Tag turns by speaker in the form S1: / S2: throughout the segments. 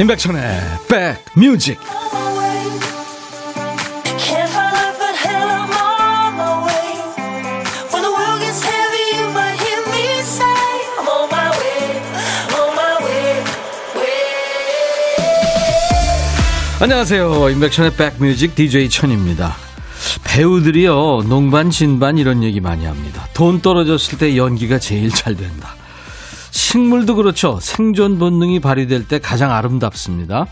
S1: 임백천의 백뮤직. 안녕하세요. 임백천의 백뮤직 DJ 천입니다. 배우들이요 농반 진반 이런 얘기 많이 합니다. 돈 떨어졌을 때 연기가 제일 잘 된다 식물도 그렇죠. 생존 본능이 발휘될 때 가장 아름답습니다.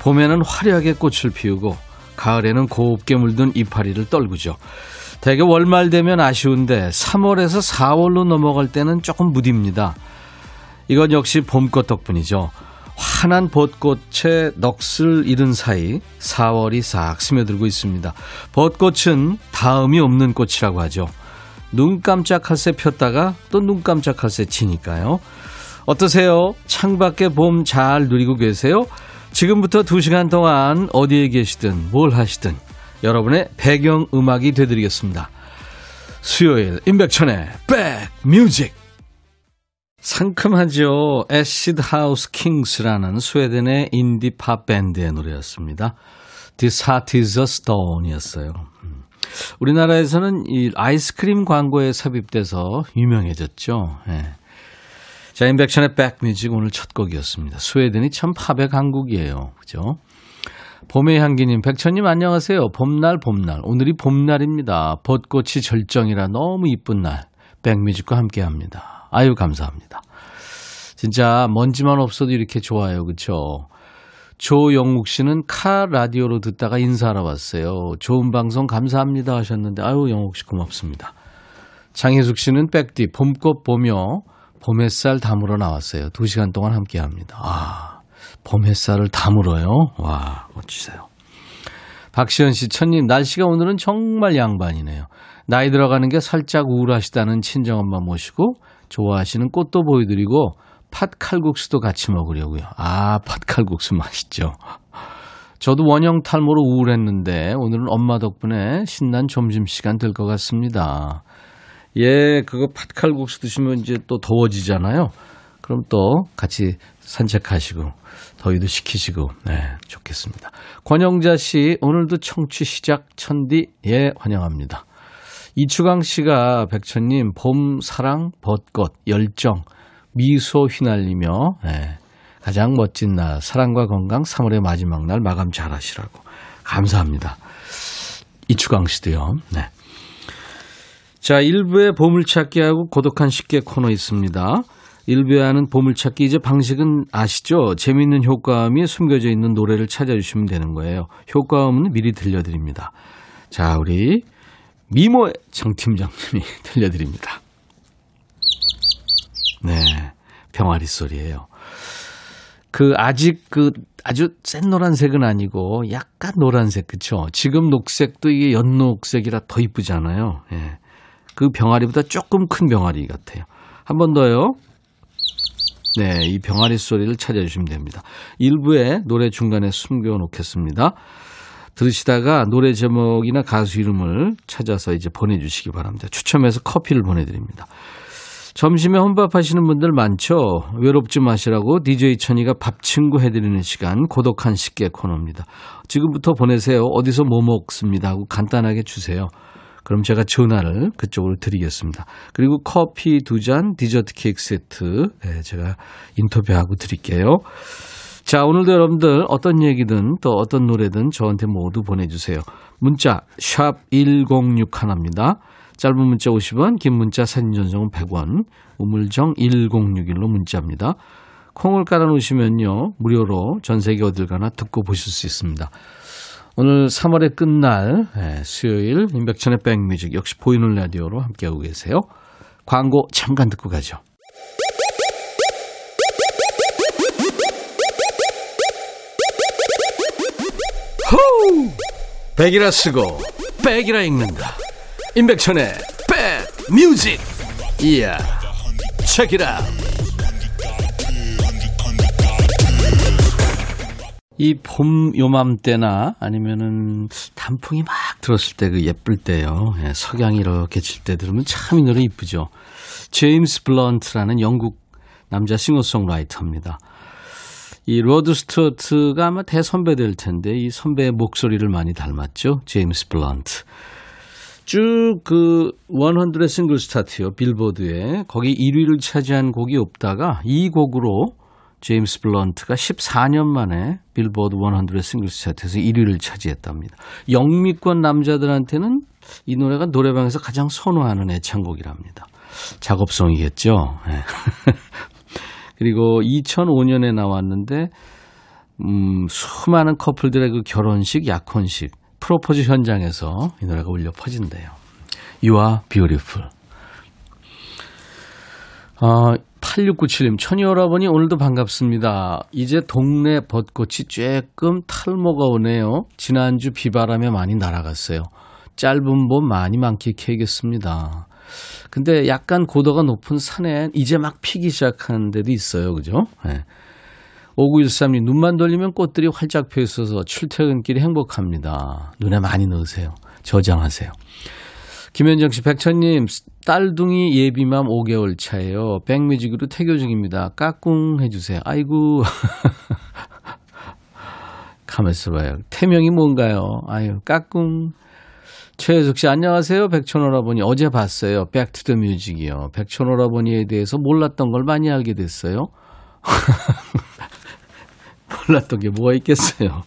S1: 봄에는 화려하게 꽃을 피우고 가을에는 곱게 물든 이파리를 떨구죠. 대개 월말 되면 아쉬운데 3월에서 4월로 넘어갈 때는 조금 무딥니다. 이건 역시 봄꽃 덕분이죠. 환한 벚꽃에 넋을 잃은 사이 4월이 싹 스며들고 있습니다. 벚꽃은 다음이 없는 꽃이라고 하죠. 눈 깜짝할 새 폈다가 또 눈 깜짝할 새 지니까요. 어떠세요? 창밖에 봄잘 누리고 계세요? 지금부터 2시간 동안 어디에 계시든 뭘 하시든 여러분의 배경 음악이 되드리겠습니다. 수요일 임백천의 백뮤직 상큼하죠. Acid House Kings라는 스웨덴의 인디 팝 밴드의 노래였습니다. This Heart is a Stone이었어요. 우리나라에서는 이 아이스크림 광고에 삽입돼서 유명해졌죠. 예. 자, 인백션의 백뮤직 오늘 첫 곡이었습니다. 스웨덴이 참 팝의 강국이에요. 그죠? 봄의 향기님, 백천님 안녕하세요. 봄날, 봄날. 오늘이 봄날입니다. 벚꽃이 절정이라 너무 이쁜 날. 백뮤직과 함께 합니다. 아유, 감사합니다. 진짜 먼지만 없어도 이렇게 좋아요. 그쵸? 조영욱 씨는 카 라디오로 듣다가 인사하러 왔어요. 좋은 방송 감사합니다 하셨는데, 아유, 영욱 씨 고맙습니다. 장혜숙 씨는 백디, 봄꽃 보며 봄 햇살 담으러 나왔어요. 두 시간 동안 함께 합니다. 아, 봄 햇살을 담으러요? 와, 멋지세요. 박시현 씨, 천님, 날씨가 오늘은 정말 양반이네요. 나이 들어가는 게 살짝 우울하시다는 친정엄마 모시고 좋아하시는 꽃도 보여드리고 팥 칼국수도 같이 먹으려고요. 아, 팥 칼국수 맛있죠. 저도 원형 탈모로 우울했는데 오늘은 엄마 덕분에 신난 점심시간 될 것 같습니다. 예, 그거 팥칼국수 드시면 이제 또 더워지잖아요. 그럼 또 같이 산책하시고 더위도 식히시고 네, 좋겠습니다. 권영자 씨, 오늘도 청취 시작 천디 예, 환영합니다. 이추강 씨가 백천님 봄 사랑 벚꽃 열정 미소 휘날리며 네, 가장 멋진 날 사랑과 건강 3월의 마지막 날 마감 잘하시라고 감사합니다. 이추강 씨도요. 네. 자, 1부에 보물찾기하고 고독한 식객 코너 있습니다. 1부에 하는 보물찾기 이제 방식은 아시죠? 재미있는 효과음이 숨겨져 있는 노래를 찾아주시면 되는 거예요. 효과음은 미리 들려드립니다. 자, 우리 미모 정 팀장님이 들려드립니다. 네, 병아리 소리예요. 그 아직 그 아주 센 노란색은 아니고 약간 노란색 그쵸? 지금 녹색도 이게 연녹색이라 더 이쁘잖아요. 예. 그 병아리보다 조금 큰 병아리 같아요. 한 번 더요. 네, 이 병아리 소리를 찾아주시면 됩니다. 일부에 노래 중간에 숨겨 놓겠습니다. 들으시다가 노래 제목이나 가수 이름을 찾아서 이제 보내주시기 바랍니다. 추첨해서 커피를 보내드립니다. 점심에 혼밥 하시는 분들 많죠? 외롭지 마시라고 DJ 천이가 밥 친구 해드리는 시간 고독한 식객 코너입니다. 지금부터 보내세요. 어디서 뭐 먹습니다 하고 간단하게 주세요. 그럼 제가 전화를 그쪽으로 드리겠습니다. 그리고 커피 두 잔, 디저트 케이크 세트 네, 제가 인터뷰하고 드릴게요. 자, 오늘도 여러분들 어떤 얘기든 또 어떤 노래든 저한테 모두 보내주세요. 문자 샵 1061입니다. 짧은 문자 50원, 긴 문자 사진 전송은 100원, 우물정 1061로 문자입니다. 콩을 깔아놓으시면요, 무료로 전 세계 어딜 가나 듣고 보실 수 있습니다. 오늘 3월의 끝날 네, 수요일 임백천의 백뮤직 역시 보이는 라디오로 함께하고 계세요. 광고 잠깐 듣고 가죠. 호우! 백이라 쓰고 백이라 읽는다. 임백천의 백뮤직. 이야. 책이라. 이 봄 요맘때나 아니면은 단풍이 막 들었을 때 그 예쁠 때요. 예, 석양이 이렇게 질 때 들으면 참 이 노래 이쁘죠. 제임스 블런트라는 영국 남자 싱어송라이터입니다. 이 로드 스튜어트가 아마 대선배 될 텐데 이 선배의 목소리를 많이 닮았죠. 제임스 블런트. 쭉 그100 싱글 스타트요. 빌보드에 거기 1위를 차지한 곡이 없다가 이 곡으로 제임스 블런트가 14년 만에 빌보드 100 싱글 차트에서 1위를 차지했답니다. 영미권 남자들한테는 이 노래가 노래방에서 가장 선호하는 애창곡이랍니다. 작업성이겠죠. 네. 그리고 2005년에 나왔는데 음, 수많은 커플들의 그 결혼식, 약혼식, 프로포즈 현장에서 이 노래가 울려 퍼진대요. You are beautiful. 어, 8697님, 천이 여러분이 오늘도 반갑습니다. 이제 동네 벚꽃이 조금 탈모가 오네요. 지난주 비바람에 많이 날아갔어요. 짧은 봄 많이 만끽해야겠습니다. 근데 약간 고도가 높은 산엔 이제 막 피기 시작하는 데도 있어요. 그죠? 네. 5913님, 눈만 돌리면 꽃들이 활짝 펴 있어서 출퇴근길이 행복합니다. 눈에 많이 넣으세요. 저장하세요. 김현정 씨, 백천님, 딸둥이 예비맘 5개월 차예요. 백뮤직으로 태교 중입니다. 까꿍 해주세요. 아이고. 가만있어 봐요. 태명이 뭔가요? 아유, 까꿍. 최혜숙 씨, 안녕하세요. 백천오라버니. 어제 봤어요. Back to the Music이요. 백천오라버니에 대해서 몰랐던 걸 많이 알게 됐어요. 몰랐던 게 뭐가 있겠어요.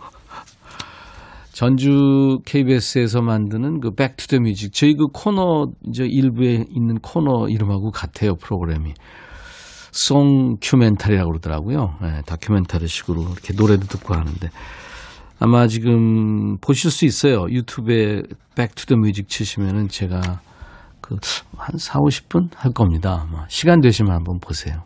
S1: 전주 KBS에서 만드는 그 Back to the Music. 저희 그 코너, 저 일부에 있는 코너 이름하고 같아요, 프로그램이. 송 큐멘터리라고 그러더라고요. 네, 다큐멘터리 식으로 이렇게 노래도 듣고 하는데. 아마 지금 보실 수 있어요. 유튜브에 Back to the Music 치시면은 제가 그 한 4, 50분 할 겁니다. 아마 시간 되시면 한번 보세요.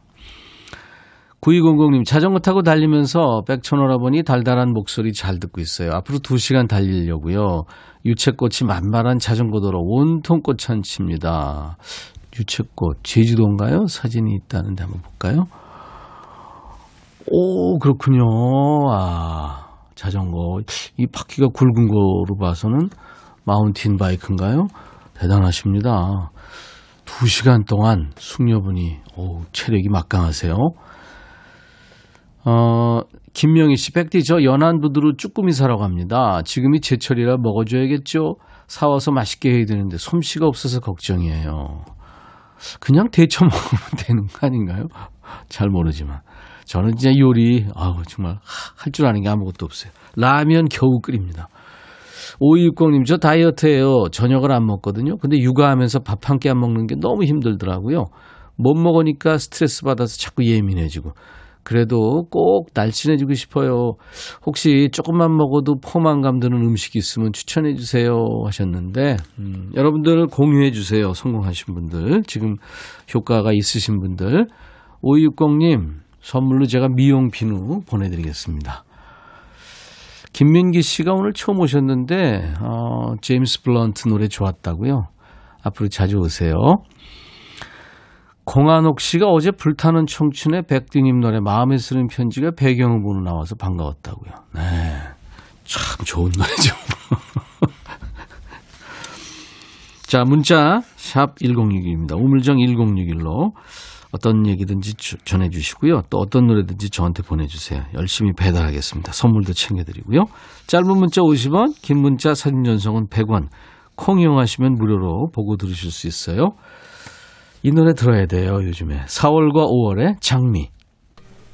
S1: 9200님, 자전거 타고 달리면서 백천오라버니 달달한 목소리 잘 듣고 있어요. 앞으로 2시간 달리려고요. 유채꽃이 만발한 자전거 도로 온통 꽃찬치입니다. 유채꽃, 제주도인가요? 사진이 있다는데 한번 볼까요? 오, 그렇군요. 아, 자전거. 이 바퀴가 굵은 거로 봐서는 마운틴 바이크인가요? 대단하십니다. 2시간 동안 숙녀분이, 오, 체력이 막강하세요. 어, 김명희 씨, 백디, 저 연안부두로 쭈꾸미 사러 갑니다. 지금이 제철이라 먹어줘야겠죠? 사와서 맛있게 해야 되는데 솜씨가 없어서 걱정이에요. 그냥 데쳐 먹으면 되는 거 아닌가요? 잘 모르지만. 저는 진짜 요리, 아우, 정말 할 줄 아는 게 아무것도 없어요. 라면 겨우 끓입니다. 5260님, 저 다이어트예요. 저녁을 안 먹거든요. 근데 육아하면서 밥 한 끼 안 먹는 게 너무 힘들더라고요. 못 먹으니까 스트레스 받아서 자꾸 예민해지고. 그래도 꼭 날씬해지고 싶어요. 혹시 조금만 먹어도 폼안 감드는 음식이 있으면 추천해 주세요 하셨는데 음, 여러분들 공유해 주세요. 성공하신 분들 지금 효과가 있으신 분들 5260님 선물로 제가 미용 비누 보내드리겠습니다. 김민기 씨가 오늘 처음 오셨는데 어, 제임스 블런트 노래 좋았다고요. 앞으로 자주 오세요. 공한옥 씨가 어제 불타는 청춘에 백디님 노래 마음에 쓰는 편지가 배경음으로 나와서 반가웠다고요. 네. 참 좋은 노래죠. 자, 문자 샵 1061입니다. 우물정 1061로 어떤 얘기든지 전해 주시고요. 또 어떤 노래든지 저한테 보내 주세요. 열심히 배달하겠습니다. 선물도 챙겨 드리고요. 짧은 문자 50원, 긴 문자 사진 전송은 100원. 콩 이용하시면 무료로 보고 들으실 수 있어요. 이 노래 들어야 돼요, 요즘에. 4월과 5월의 장미.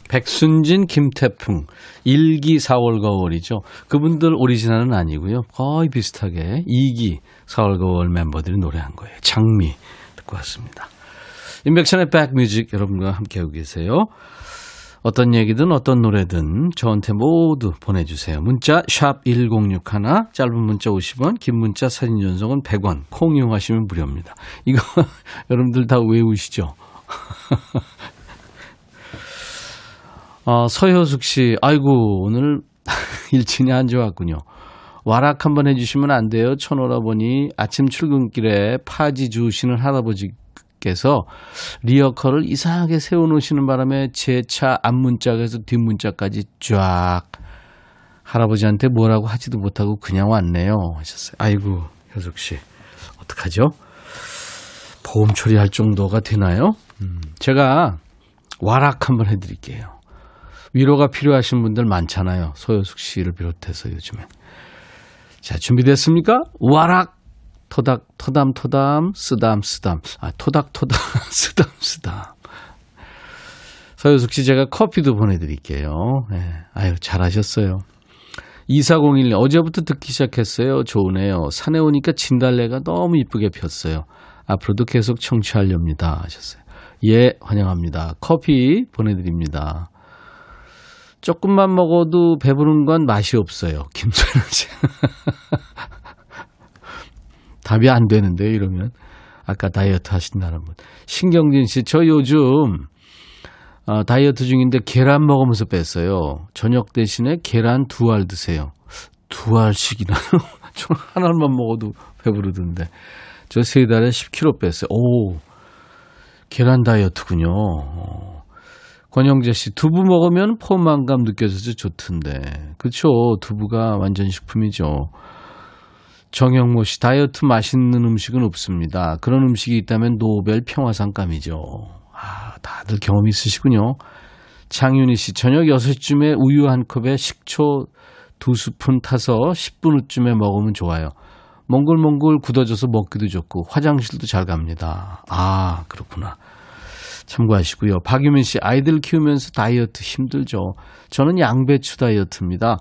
S1: 백순진, 김태풍. 1기 4월과 5월이죠. 그분들 오리지널은 아니고요. 거의 비슷하게 2기 4월과 5월 멤버들이 노래한 거예요. 장미. 듣고 왔습니다. 인백션의 백뮤직 여러분과 함께하고 계세요. 어떤 얘기든 어떤 노래든 저한테 모두 보내주세요. 문자 1061, 짧은 문자 50원, 긴 문자 사진 전송은 100원, 콩 이용하시면 무료입니다. 이거 여러분들 다 외우시죠? 어, 서효숙 씨, 아이고, 오늘 일진이 안 좋았군요. 와락 한번 해주시면 안 돼요. 천오라보니 아침 출근길에 파지 주우시는 할아버지 께서 리어커를 이상하게 세워 놓으시는 바람에 제 차 앞문짝에서 뒷문짝까지 쫙 할아버지한테 뭐라고 하지도 못하고 그냥 왔네요 하셨어요. 아이고 효숙 씨 어떡하죠? 보험 처리할 정도가 되나요? 음, 제가 와락 한번 해드릴게요. 위로가 필요하신 분들 많잖아요. 소요숙 씨를 비롯해서 요즘에. 자, 준비됐습니까? 와락! 토닥, 토담, 토담, 쓰담, 쓰담. 아, 토닥, 토닥, 쓰담, 쓰담. 서효숙 씨 제가 커피도 보내드릴게요. 네. 아유, 잘하셨어요. 2401님, 어제부터 듣기 시작했어요. 좋으네요. 산에 오니까 진달래가 너무 이쁘게 폈어요. 앞으로도 계속 청취하렵니다. 하셨어요. 예, 환영합니다. 커피 보내드립니다. 조금만 먹어도 배부른 건 맛이 없어요. 김소연 씨. 답이 안 되는데, 이러면. 아까 다이어트 하신다는 분. 신경진 씨, 저 요즘, 어, 다이어트 중인데 계란 먹으면서 뺐어요. 저녁 대신에 계란 두 알 드세요. 두 알씩이나. 저 하나만 먹어도 배부르던데. 저 세 달에 10kg 뺐어요. 오, 계란 다이어트군요. 어. 권영재 씨, 두부 먹으면 포만감 느껴져서 좋던데. 그쵸. 두부가 완전 식품이죠. 정영모 씨, 다이어트 맛있는 음식은 없습니다. 그런 음식이 있다면 노벨 평화상감이죠. 아, 다들 경험 있으시군요. 장윤희 씨, 저녁 6시쯤에 우유 한 컵에 식초 두 스푼 타서 10분 후쯤에 먹으면 좋아요. 몽글몽글 굳어져서 먹기도 좋고 화장실도 잘 갑니다. 아, 그렇구나. 참고하시고요. 박유민 씨, 아이들 키우면서 다이어트 힘들죠. 저는 양배추 다이어트입니다.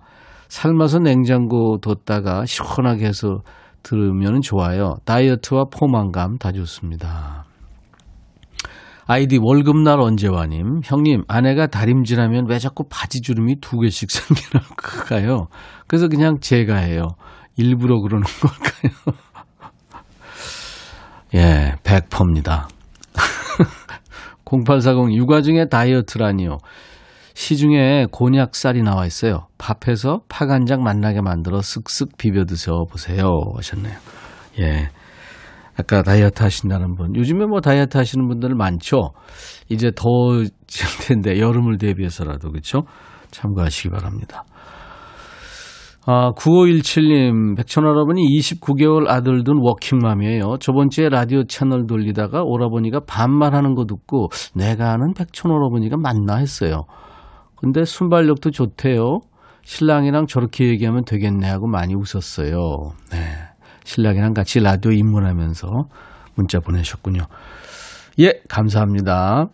S1: 삶아서 냉장고 뒀다가 시원하게 해서 들으면 좋아요. 다이어트와 포만감 다 좋습니다. 아이디 월급날 언제와님, 형님, 아내가 다림질하면 왜 자꾸 바지 주름이 두 개씩 생기나요? 그래서 그냥 제가 해요. 일부러 그러는 걸까요? 예, 100%입니다. 0840 육아 중에 다이어트라니요. 시중에 곤약쌀이 나와 있어요. 밥해서 파간장 만나게 만들어 쓱쓱 비벼 드셔 보세요. 하셨네요. 예. 아까 다이어트 하신다는 분. 요즘에 뭐 다이어트 하시는 분들 많죠? 이제 더워질 텐데, 여름을 대비해서라도, 그렇죠? 참고하시기 바랍니다. 아, 9517님, 백천 여러분이 29개월 아들 둔 워킹맘이에요. 저번 주에 라디오 채널 돌리다가 오라버니가 반말하는 거 듣고 내가 아는 백천 여러분이가 맞나 했어요. 근데 순발력도 좋대요. 신랑이랑 저렇게 얘기하면 되겠네 하고 많이 웃었어요. 네. 신랑이랑 같이 라디오 입문하면서 문자 보내셨군요. 예, 감사합니다.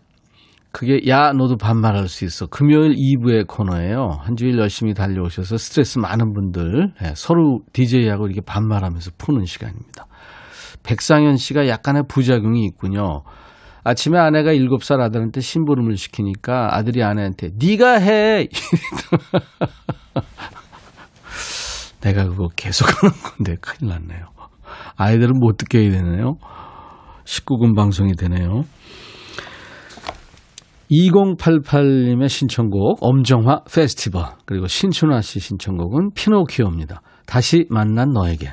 S1: 그게 야 너도 반말할 수 있어. 금요일 2부의 코너예요. 한 주일 열심히 달려오셔서 스트레스 많은 분들 네, 서로 DJ하고 이렇게 반말하면서 푸는 시간입니다. 백상현 씨가 약간의 부작용이 있군요. 아침에 아내가 7살 아들한테 심부름을 시키니까 아들이 아내한테 네가 해. 내가 그거 계속하는 건데 큰일 났네요. 아이들은 못 듣게 해야 되네요. 19금 방송이 되네요. 2088님의 신청곡 엄정화 페스티벌 그리고 신춘화 씨 신청곡은 피노키오입니다. 다시 만난 너에게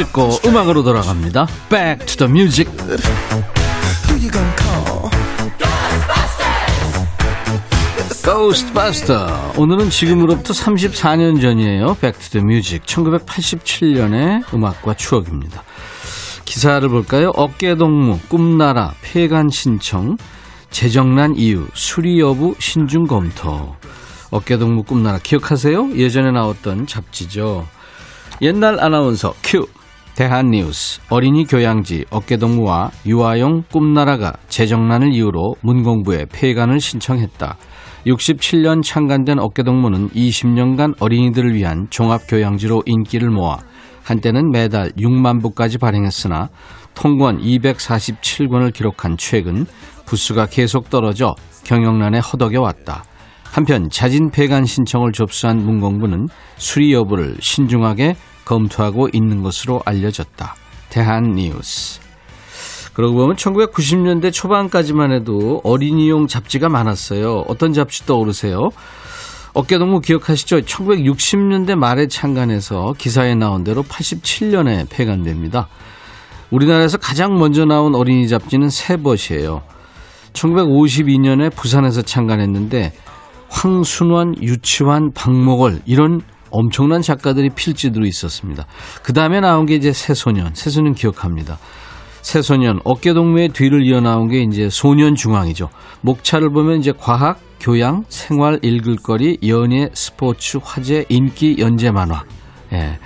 S1: 찍고 음악으로 돌아갑니다. Back to the music. Ghostbuster. 오늘은 지금으로부터 34년 전이에요. Music. 1987년의 음악과 추억입니다. 기사를 볼까요? 어깨동무, 꿈나라, 폐간 신청, 재정난 이유, 수리 여부, 신중 검토. 어깨동무, 꿈나라 기억하세요? 예전에 나왔던 잡지죠. 옛날 아나운서 큐. 대한뉴스 어린이 교양지 어깨동무와 유아용 꿈나라가 재정난을 이유로 문공부에 폐간을 신청했다. 67년 창간된 어깨동무는 20년간 어린이들을 위한 종합교양지로 인기를 모아 한때는 매달 6만 부까지 발행했으나 통권 247권을 기록한 최근 부수가 계속 떨어져 경영난에 허덕여 왔다. 한편 자진 폐간 신청을 접수한 문공부는 수리 여부를 신중하게 검토하고 있는 것으로 알려졌다. 대한뉴스. 그러고 보면 1990년대 초반까지만 해도 어린이용 잡지가 많았어요. 어떤 잡지 떠오르세요? 어깨동무 기억하시죠? 1960년대 말에 창간해서 기사에 나온 대로 87년에 폐간됩니다. 우리나라에서 가장 먼저 나온 어린이 잡지는 세벗이에요. 1952년에 부산에서 창간했는데 황순원, 유치환, 박목월 이런 엄청난 작가들이 필지들로 있었습니다. 그 다음에 나온 게 이제 새소년, 새소년 기억합니다. 새소년, 어깨 동무의 뒤를 이어 나온 게 이제 소년 중앙이죠. 목차를 보면 이제 과학, 교양, 생활, 읽을거리, 연예, 스포츠, 화제, 인기, 연재 만화. 예.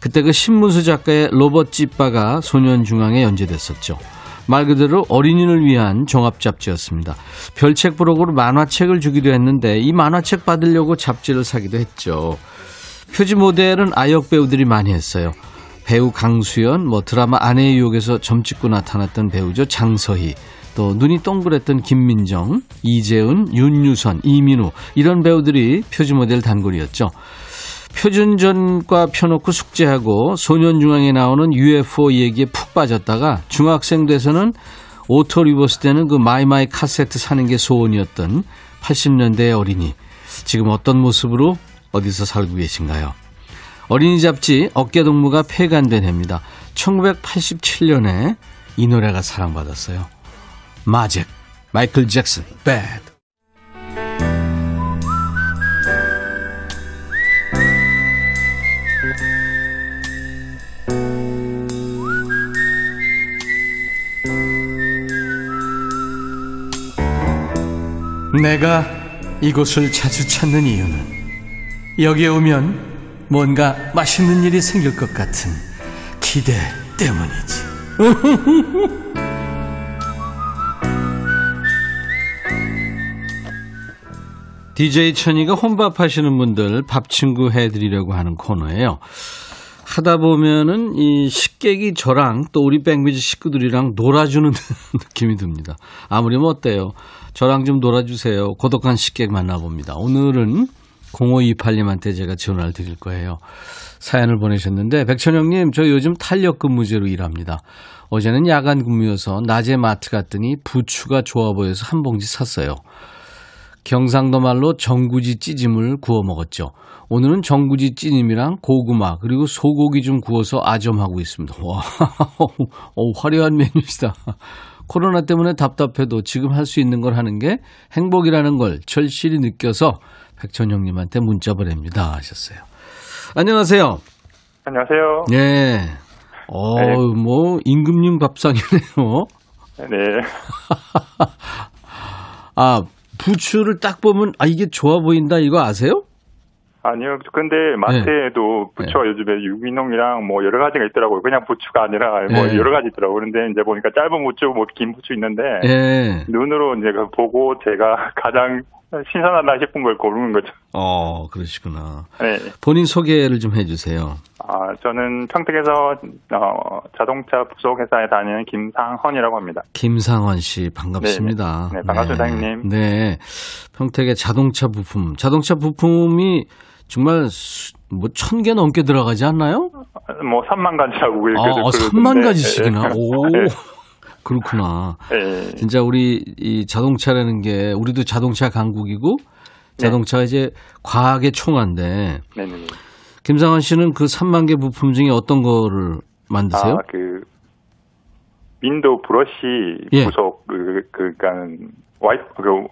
S1: 그때 그 신문수 작가의 로봇 찌빠가 소년 중앙에 연재됐었죠. 말 그대로 어린이를 위한 종합 잡지였습니다. 별책 부록으로 만화책을 주기도 했는데 이 만화책 받으려고 잡지를 사기도 했죠. 표지 모델은 아역 배우들이 많이 했어요. 배우 강수연, 뭐 드라마 아내의 유혹에서 점 찍고 나타났던 배우죠. 장서희. 또 눈이 동그랬던 김민정, 이재은, 윤유선, 이민우 이런 배우들이 표지 모델 단골이었죠. 표준전과 펴놓고 숙제하고 소년중앙에 나오는 UFO 얘기에 푹 빠졌다가 중학생 돼서는 auto reverse 때는 그 마이마이 카세트 사는 게 소원이었던 80년대의 어린이. 지금 어떤 모습으로 어디서 살고 계신가요? 어린이 잡지 어깨동무가 폐간된 해입니다. 1987년에 이 노래가 사랑받았어요. 마잭, 마이클 잭슨, Bad. 내가 이곳을 자주 찾는 이유는 여기에 오면 뭔가 맛있는 일이 생길 것 같은 기대 때문이지. DJ 천이가 혼밥 하시는 분들 밥 친구 해드리려고 하는 코너예요. 하다 보면은 이 식객이 저랑 또 우리 백미지 식구들이랑 놀아주는 느낌이 듭니다. 아무리 뭐 어때요? 저랑 좀 놀아주세요. 고독한 식객 만나봅니다. 오늘은 0528님한테 제가 전화를 드릴 거예요. 사연을 보내셨는데 백천영님 저 요즘 탄력 근무제로 일합니다. 어제는 야간 근무여서 낮에 마트 갔더니 부추가 좋아 보여서 한 봉지 샀어요. 경상도 말로 정구지 찌짐을 구워 먹었죠. 오늘은 정구지 찌짐이랑 고구마 그리고 소고기 좀 구워서 아점하고 있습니다. 와, 오, 화려한 메뉴시다. 코로나 때문에 답답해도 지금 할 수 있는 걸 하는 게 행복이라는 걸 절실히 느껴서 백천형님한테 문자 보냅니다 하셨어요. 안녕하세요.
S2: 안녕하세요.
S1: 네. 어, 네. 뭐 임금님 밥상이네요.
S2: 네.
S1: 아, 부추를 딱 보면 아 이게 좋아 보인다 이거 아세요?
S2: 아니요. 근데 마트에도 네. 부추가 네. 요즘에 유기농이랑 뭐 여러 가지가 있더라고요. 그냥 부추가 아니라 뭐 네. 여러 가지 있더라고요. 그런데 이제 보니까 짧은 부추, 뭐 긴 부추 있는데 네. 눈으로 이제 보고 제가 가장 신선하다 싶은 걸 고르는 거죠.
S1: 어, 그러시구나. 네. 본인 소개를 좀 해주세요.
S2: 아, 저는 평택에서 어, 자동차 부속 회사에 다니는 김상헌이라고 합니다.
S1: 김상헌 씨 반갑습니다.
S2: 네, 네. 네 반갑습니다, 네. 형님.
S1: 네, 평택의 자동차 부품, 자동차 부품이 정말 뭐 천 개 넘게 들어가지 않나요?
S2: 뭐 3만 가지라고
S1: 아, 3만 가지씩이나. 오. 네. 그렇구나. 네. 진짜 우리 이 자동차라는 게 우리도 자동차 강국이고 자동차가 네. 이제 과학의 총아인데. 네 네. 김상환 씨는 그 3만 개 부품 중에 어떤 거를 만드세요?
S2: 아, 그 window brush 예. 부속 그 그니까 와이프 그,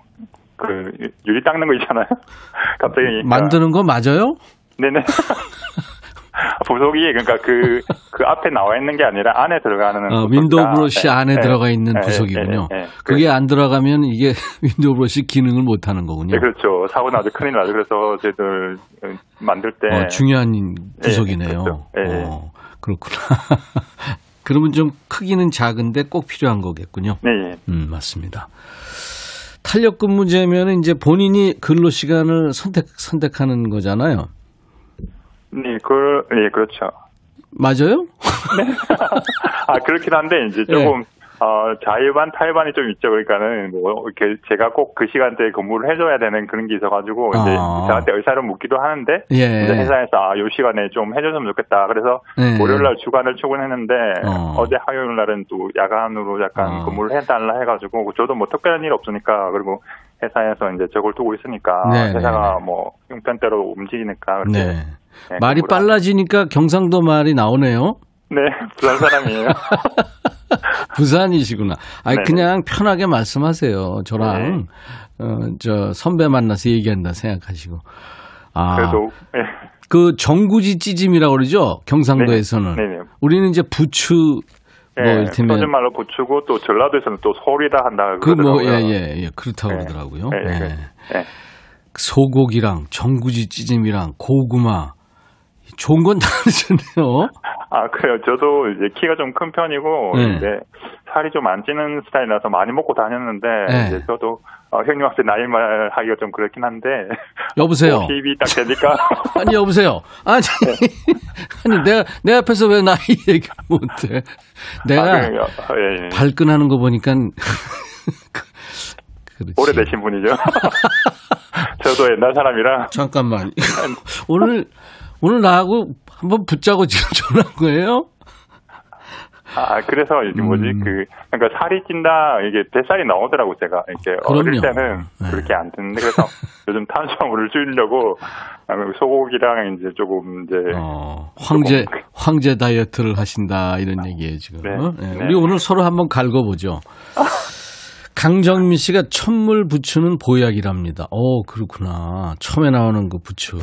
S2: 그 유리 닦는 거 있잖아요. 갑자기
S1: 만드는 거 맞아요?
S2: 네네. 부속이 그러니까 그, 그 앞에 나와 있는 게 아니라 안에 들어가는
S1: 어, window brush 네, 안에 네, 들어가 있는 네, 부속이군요. 네, 네, 그게 안 들어가면 이게 window brush 기능을 못 하는 거군요.
S2: 네, 그렇죠. 사고 나도 큰일 나죠. 그래서 저희들 만들 때
S1: 어, 중요한 부속이네요. 그렇죠. 어, 그렇구나. 그러면 좀 크기는 작은데 꼭 필요한 거겠군요.
S2: 네. 예.
S1: 음, 맞습니다. 탄력 근무제면 이제 본인이 근로 시간을 선택 선택하는 거잖아요.
S2: 네, 그, 예, 그렇죠.
S1: 맞아요?
S2: 네. 아, 그렇긴 한데, 이제 조금, 네. 어, 자유반, 타유반이 좀 있죠. 그러니까는, 뭐, 이렇게 제가 꼭 그 시간대에 근무를 해줘야 되는 그런 게 있어가지고, 이제 아. 저한테 의사를 묻기도 하는데, 예. 회사에서 아, 요 시간에 좀 해줬으면 좋겠다. 그래서, 예. 월요일날 주간을 출근했는데, 어. 제 화요일날은 또 야간으로 약간 어. 근무를 해달라 해가지고, 저도 뭐 특별한 일 없으니까, 그리고 회사에서 이제 저걸 두고 있으니까, 네, 회사가 네. 뭐, 형편대로 움직이니까, 그렇게. 네.
S1: 네, 말이 빨라지니까 경상도 말이 나오네요.
S2: 네, 부산 사람이에요.
S1: 부산이시구나. 아니 네네. 그냥 편하게 말씀하세요. 저랑 네. 어, 저 선배 만나서 얘기한다 생각하시고. 아. 그래도 네. 그 정구지 찌짐이라고 그러죠. 경상도에서는. 네네. 네네. 우리는 이제 부추
S2: 뭐 네, 이를테면 말로 부추고 또 전라도에서는 또 소리다 한다
S1: 그러더라고요. 그뭐 예예 예, 그렇다고 네. 그러더라고요. 네. 네. 네. 소고기랑 정구지 찌짐이랑 고구마 좋은 건 다르잖아요.
S2: 아, 그래요. 저도 이제 키가 좀 큰 편이고, 네. 이제 살이 좀 안 찌는 스타일이라서 많이 먹고 다녔는데, 네. 이제 저도 어, 형님한테 나이 말 하기가 좀 그렇긴 한데.
S1: 여보세요.
S2: 힙이 딱 되니까.
S1: 아니, 여보세요. 아니, 네. 아니, 내가, 내 앞에서 왜 나이 얘기를 못해. 내가 아, 예, 예. 발끈하는 거 보니까.
S2: 오래되신 분이죠. 저도 옛날 사람이라.
S1: 잠깐만. 오늘 오늘 나하고 한번 붙자고 지금 전화한 거예요?
S2: 아, 그래서 이게 뭐지, 음. 그, 그러니까 살이 찐다, 이게 뱃살이 나오더라고, 제가. 이렇게 그럼요. 어릴 때는 네. 그렇게 안 듣는데, 그래서 요즘 탄수화물을 줄이려고, 아, 소고기랑 이제 조금 이제. 어,
S1: 황제, 조금. 황제 다이어트를 하신다, 이런 얘기예요, 지금. 네. 어? 네. 네. 우리 오늘 서로 한번 갈궈보죠. 강정민 씨가 천물 부추는 보약이랍니다. 어, 그렇구나. 처음에 나오는 그 부추.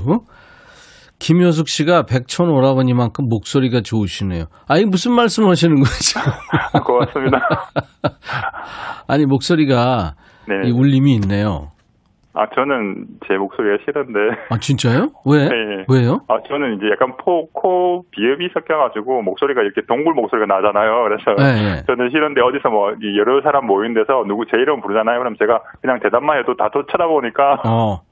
S1: 김효숙 씨가 백천 오라버니만큼 목소리가 좋으시네요. 아니 무슨 말씀 하시는 거죠?
S2: 고맙습니다.
S1: 아니 목소리가 네. 이 울림이 있네요.
S2: 아 저는 제 목소리가 싫은데.
S1: 아 진짜요? 왜? 네. 왜요?
S2: 아 저는 이제 약간 포, 코 비읍이 섞여가지고 목소리가 이렇게 동굴 목소리가 나잖아요. 그래서 네, 네. 저는 싫은데 어디서 뭐 여러 사람 모인 데서 누구 제 이름 부르잖아요. 그럼 제가 그냥 대답만 해도 다 쳐다보니까. 어.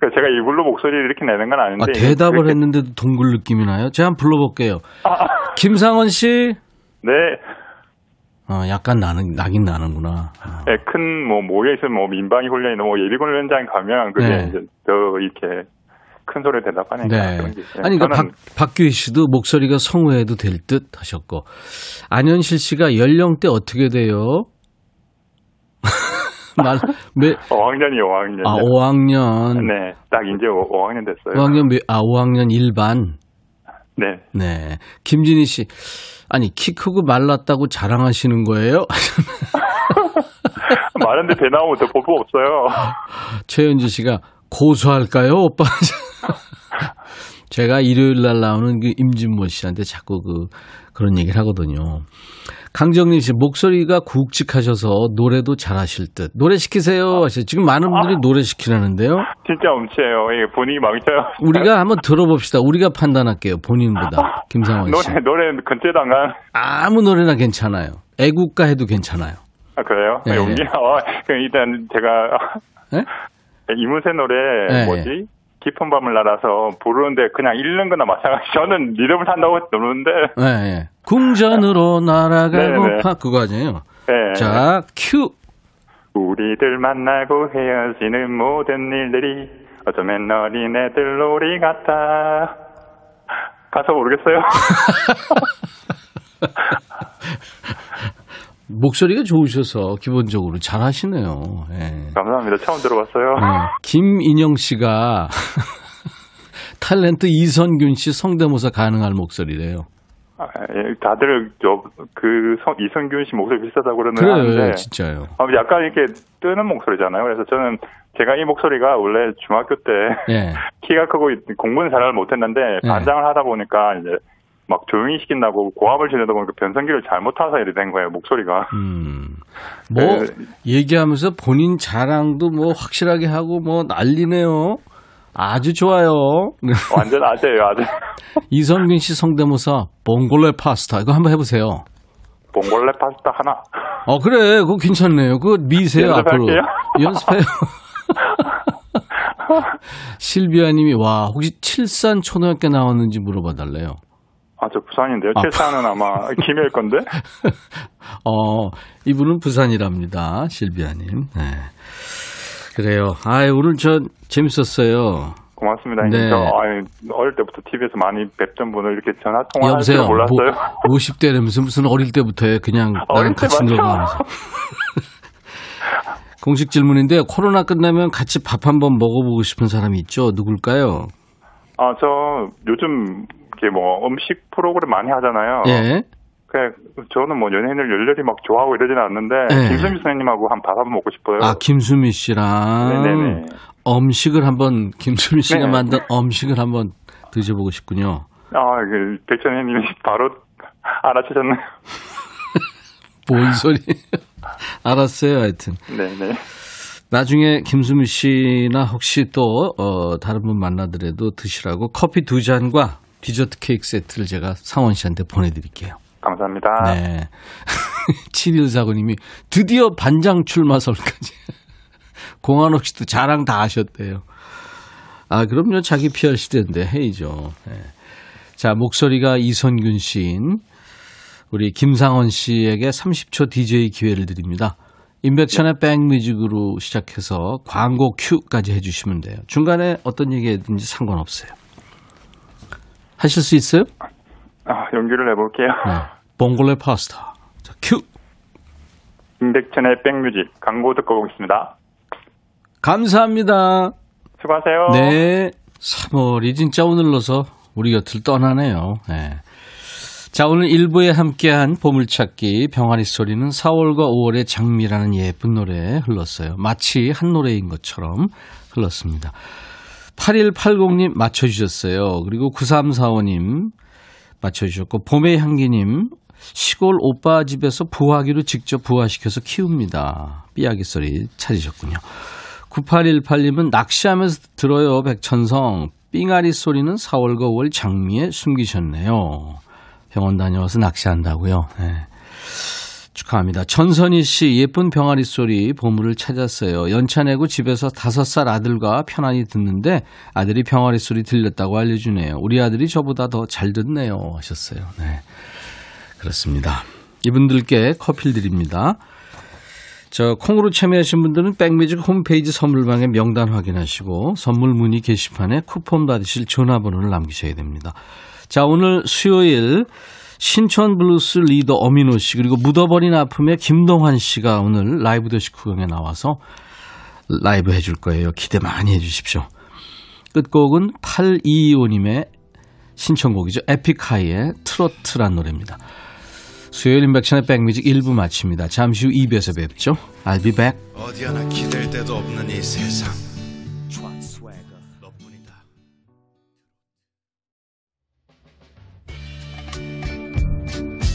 S2: 그러니까 제가 이불로 목소리를 이렇게 내는 건 아닌데.
S1: 아, 대답을 그렇게... 했는데도 동굴 느낌이 나요? 제가 한번 불러볼게요. 아. 김상원 씨.
S2: 네.
S1: 어, 약간 나는, 나긴 나는구나.
S2: 어. 네, 큰, 뭐, 모여 있으면 뭐, 민방위 훈련이나 뭐, 예비군 훈련장 가면, 그게 네. 이제 더 이렇게 큰 소리를 대답하니까. 네.
S1: 게 아니, 그러니까 박, 박규희 씨도 목소리가 성우해도 될 듯 하셨고. 안현실 씨가 연령대 어떻게 돼요?
S2: 말, 매, 5학년이요, 5학년.
S1: 아, 5학년.
S2: 네, 딱 이제 5, 학년 됐어요.
S1: 5학년, 아, 5학년 일반.
S2: 네.
S1: 네. 김진희 씨, 아니, 키 크고 말랐다고 자랑하시는 거예요?
S2: 많은데 배 나오면 더 볼수 없어요.
S1: 최현주 씨가, 고소할까요, 오빠? 제가 일요일 날 나오는 그 임진모 씨한테 자꾸 그, 그런 얘기를 하거든요. 강정림 씨 목소리가 굵직하셔서 노래도 잘하실 듯. 노래 시키세요. 하셔. 지금 많은 분들이 아, 노래 시키라는데요.
S2: 진짜 엄치예요. 이게 분위기 망쳐요.
S1: 우리가 한번 들어봅시다. 우리가 판단할게요. 본인보다. 김상원 씨.
S2: 노래 노래 가.
S1: 아무 노래나 괜찮아요. 애국가 해도 괜찮아요.
S2: 아 그래요? 네. 용기. 어, 일단 제가 네? 이문세 노래 네. 뭐지? 깊은 밤을 날아서 부르는데 그냥 읽는 거나 마찬가지. 저는 리듬을 탄다고 노는데.
S1: 네, 네. 궁전으로 날아가고 파 그거 아니에요. 네. 자, 큐.
S2: 우리들 만나고 헤어지는 모든 일들이 어쩌면 어린애들 놀이 같다. 가서 모르겠어요.
S1: 목소리가 좋으셔서 기본적으로 잘 하시네요. 네.
S2: 감사합니다. 처음 들어봤어요. 네.
S1: 김인영 씨가 탤런트 이선균 씨 성대모사 가능할 목소리래요.
S2: 아, 예, 다들 저그 이선균 씨 목소리 비슷하다고 그러는 그래요, 하는데
S1: 진짜요.
S2: 아, 약간 이렇게 뜨는 목소리잖아요. 그래서 저는 제가 이 목소리가 원래 중학교 때 예. 키가 크고 공부는 잘 못했는데 예. 반장을 하다 보니까 이제 막 조용히 시킨다고 고압을 지내다 보니까 변성기를 잘못 타서 이렇게 된 거예요, 목소리가. 음.
S1: 뭐, 네. 얘기하면서 본인 자랑도 뭐 확실하게 하고 뭐 난리네요. 아주 좋아요.
S2: 완전 아재예요, 아재.
S1: 이성균 씨 성대모사 봉골레 파스타 이거 한번 해보세요.
S2: 봉골레 파스타 하나.
S1: 어 그래, 그거 괜찮네요. 그거 미세요 앞으로. 연습해요. 실비아님이 와 혹시 칠산 초등학교 나왔는지 물어봐 달래요.
S2: 아, 저 부산인데요. 아, 칠산은 아마 김해일 건데.
S1: 어, 이분은 부산이랍니다. 실비아님. 네. 그래요. 아, 오늘 저 재밌었어요.
S2: 고맙습니다. 네. 저 어릴 때부터 TV에서 많이 뵙던 분을 이렇게 전화 통화할 줄 몰랐어요.
S1: 뭐, 50대라면서 무슨 어릴 때부터 해 그냥 나랑 같이 놀아가면서. 공식 질문인데 코로나 끝나면 같이 밥 한번 먹어보고 싶은 사람이 있죠? 누굴까요?
S2: 아, 저 요즘 이렇게 뭐 음식 프로그램 많이 하잖아요.
S1: 예.
S2: 그 저는 뭐 연예인을 열렬히 막 좋아하고 이러지는 않는데 예. 김수미 선생님하고 한 밥 한번 먹고 싶어요.
S1: 아 김수미 씨랑 네네네. 음식을 한번 김수미 씨가 네. 만든 음식을 한번 드셔보고 싶군요.
S2: 아, 그 백천혜님이 바로 알아채셨네요.
S1: 뭔 소리? 알았어요, 하여튼.
S2: 네네.
S1: 나중에 김수미 씨나 혹시 또, 어, 다른 분 만나더라도 드시라고 커피 두 잔과 디저트 케이크 세트를 제가 상원 씨한테 보내드릴게요.
S2: 감사합니다.
S1: 네. 7149님이 드디어 반장 출마설까지. 공한옥 씨도 자랑 다 하셨대요. 아, 그럼요. 자기 PR 시대인데 해이죠. 네. 자, 목소리가 이선균 씨인 우리 김상원 씨에게 30초 DJ 기회를 드립니다. 임백천의 백뮤직으로 시작해서 광고 큐까지 해주시면 돼요. 중간에 어떤 얘기든지 상관없어요. 하실 수 있어요?
S2: 아, 연기를 해볼게요. 네.
S1: 봉골레 파스타. 자, 큐!
S2: 임백천의 백뮤직 광고 듣고 오겠습니다.
S1: 감사합니다.
S2: 수고하세요.
S1: 네. 3월이 진짜 오늘로서 우리 곁을 떠나네요. 네. 자, 오늘 1부에 함께한 보물찾기 병아리 소리는 4월과 5월의 장미라는 예쁜 노래에 흘렀어요. 마치 한 노래인 것처럼 흘렀습니다. 8180님 맞춰주셨어요. 그리고 9345님 맞춰주셨고, 봄의 향기님, 시골 오빠 집에서 부화기로 직접 부화시켜서 키웁니다. 삐약이 소리 찾으셨군요. 9818님은 낚시하면서 들어요, 백천성. 삥아리 소리는 4월과 5월 장미에 숨기셨네요. 병원 다녀와서 낚시한다고요. 네. 축하합니다. 천선희 씨 예쁜 병아리 소리 보물을 찾았어요. 연차 내고 집에서 다섯 살 아들과 편안히 듣는데 아들이 병아리 소리 들렸다고 알려주네요. 우리 아들이 저보다 더 잘 듣네요 하셨어요. 네. 그렇습니다. 이분들께 커피를 드립니다. 저 콩으로 참여하신 분들은 백뮤직 홈페이지 선물방에 명단 확인하시고 선물 문의 게시판에 쿠폰 받으실 전화번호를 남기셔야 됩니다. 자, 오늘 수요일 신촌 블루스 리더 엄인호 씨 그리고 묻어버린 아픔의 김동환 씨가 오늘 라이브도 식후경에 나와서 라이브 해줄 거예요. 기대 많이 해주십시오. 끝곡은 8225님의 신청곡이죠. 에픽하이의 트로트란 노래입니다. 수요일 인백션의 백뮤직 1부 마칩니다. 잠시 후 2부에서 뵙죠. I'll be back. 어디 하나 기댈 데도 없는 이 세상.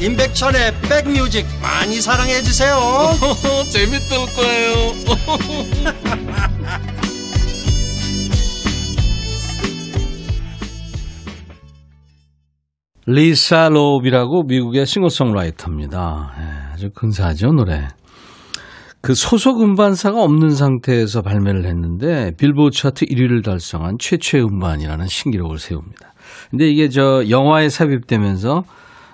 S3: 임백천의 백뮤직 많이 사랑해 주세요.
S1: 재밌을 거예요. 리사 로비라고 미국의 싱어송라이터입니다. 네, 아주 근사하죠 노래. 그 소속 음반사가 없는 상태에서 발매를 했는데 빌보드 차트 1위를 달성한 최초의 음반이라는 신기록을 세웁니다. 근데 이게 저 영화에 삽입되면서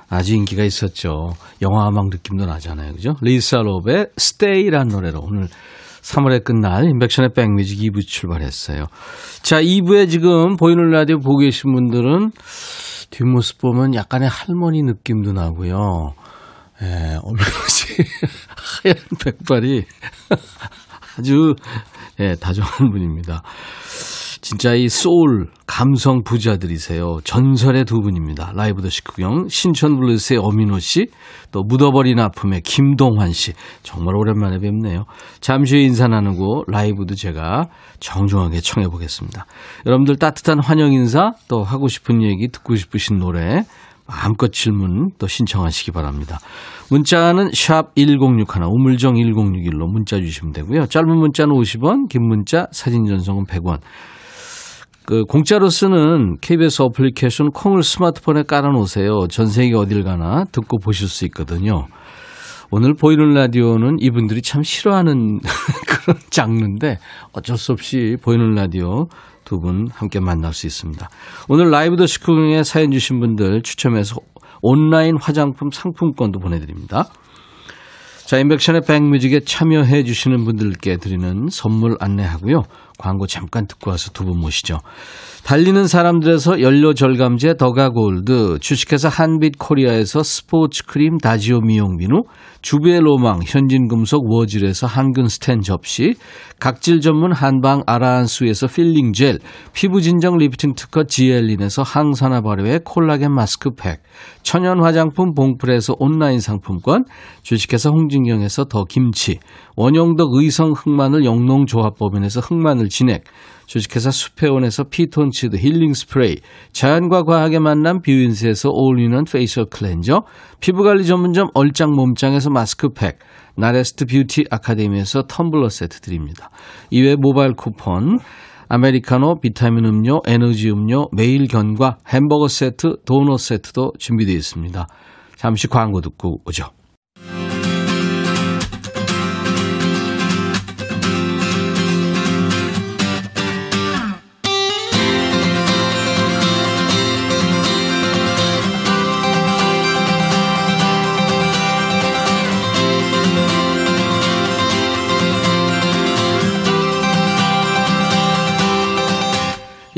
S1: 아주 인기가 있었죠. 영화 음악 느낌도 나잖아요. 그죠? 리사 롭의 Stay라는 노래로 오늘 3월의 끝날 임백천의 백뮤직 2부 출발했어요. 자, 2부에 지금 보이는 라디오 보고 계신 분들은 뒷모습 보면 약간의 할머니 느낌도 나고요. 예, 어머니지 하얀 백발이 아주 예, 다정한 분입니다. 진짜 이 소울 감성 부자들이세요. 전설의 두 분입니다. 라이브도 식후경 신촌 블루스의 엄인호 씨, 또 묻어버린 아픔의 김동환 씨. 정말 오랜만에 뵙네요. 잠시 후에 인사 나누고 라이브도 제가 정중하게 청해 보겠습니다. 여러분들 따뜻한 환영 인사, 또 하고 싶은 얘기, 듣고 싶으신 노래 마음껏 질문 또 신청하시기 바랍니다. 문자는 샵 1061, 우물정 1061로 문자 주시면 되고요. 짧은 문자는 50원, 긴 문자, 사진 전송은 100원. 그 공짜로 쓰는 KBS 어플리케이션 콩을 스마트폰에 깔아놓으세요. 전 세계 어딜 가나 듣고 보실 수 있거든요. 오늘 보이는 라디오는 이분들이 참 싫어하는 그런 장르인데 어쩔 수 없이 보이는 라디오 두 분 함께 만날 수 있습니다. 오늘 라이브도 식후경에 사연 주신 분들 추첨해서 온라인 화장품 상품권도 보내드립니다. 자, 임백천의 백뮤직에 참여해 주시는 분들께 드리는 선물 안내하고요. 광고 잠깐 듣고 와서 두 분 모시죠. 달리는 사람들에서 연료 절감제 더가골드, 주식회사 한빛코리아에서 스포츠 크림 다지오 미용 비누, 주베 로망 현진금속 워즐에서 한근 스텐 접시, 각질 전문 한방 아라한수에서 필링 젤, 피부 진정 리프팅 특허 지엘린에서 항산화 발효의 콜라겐 마스크팩, 천연 화장품 봉풀에서 온라인 상품권, 주식회사 홍진경에서 더 김치, 원용덕 의성 흑마늘 영농조합법인에서 흑마늘 진액, 주식회사 수페온에서 피톤치드 힐링 스프레이, 자연과 과학의 만남 뷰인스에서 올리는 facial cleanser, 피부관리 전문점 얼짱 몸짱에서 마스크팩, 나레스트 뷰티 아카데미에서 텀블러 세트 드립니다. 이외 모바일 쿠폰, 아메리카노, 비타민 음료, 에너지 음료, 매일 견과, 햄버거 세트, 도넛 세트도 준비되어 있습니다. 잠시 광고 듣고 오죠.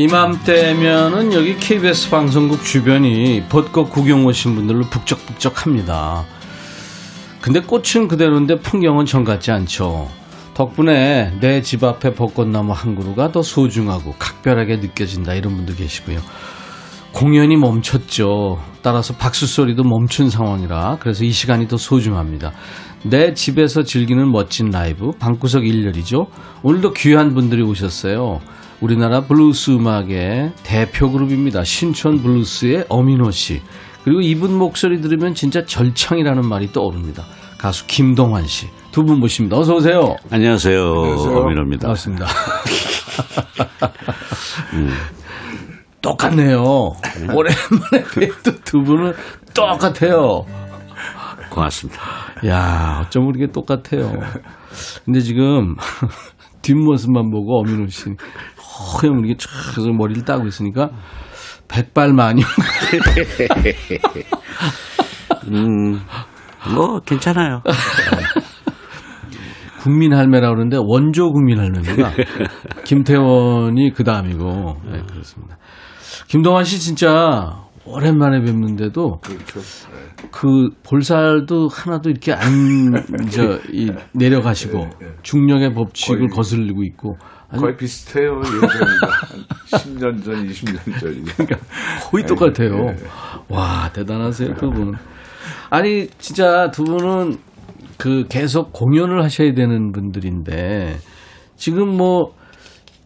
S1: 이맘때면은 여기 KBS 방송국 주변이 벚꽃 구경 오신 분들로 북적북적합니다. 근데 꽃은 그대로인데 풍경은 정 같지 않죠. 덕분에 내 집 앞에 벚꽃나무 한 그루가 더 소중하고 각별하게 느껴진다 이런 분도 계시고요. 공연이 멈췄죠. 따라서 박수 소리도 멈춘 상황이라 그래서 이 시간이 더 소중합니다. 내 집에서 즐기는 멋진 라이브 방구석 일렬이죠. 오늘도 귀한 분들이 오셨어요. 우리나라 블루스 음악의 대표 그룹입니다. 신촌 블루스의 엄인호 씨. 그리고 이분 목소리 들으면 진짜 절창이라는 말이 떠오릅니다. 가수 김동환 씨. 두 분 모십니다. 어서 오세요.
S4: 안녕하세요. 안녕하세요. 엄인호입니다.
S1: 반갑습니다. 음. 똑같네요. 네. 오랜만에 뵙도 두 분은 똑같아요.
S4: 고맙습니다.
S1: 야, 어쩜 이렇게 똑같아요. 근데 지금 뒷모습만 보고 어민호 씨 허연 이렇게 쫙 머리를 따고 있으니까 백발마녀.
S4: 음, 뭐 괜찮아요.
S1: 국민 할매라 그러는데 원조 국민 할매입니다. 김태원이 그 다음이고 네, 그렇습니다. 김동완 씨 진짜 오랜만에 뵙는데도 그렇죠. 네. 그 볼살도 하나도 이렇게 안 저이 내려가시고 네, 네. 중력의 법칙을 거슬리고 있고
S5: 거의 비슷해요. 예전이다. 10년 전, 20년 전.
S1: 그러니까 거의 똑같아요. 네. 와 대단하세요 두 분은. 아니 진짜 두 분은 그 계속 공연을 하셔야 되는 분들인데 지금 뭐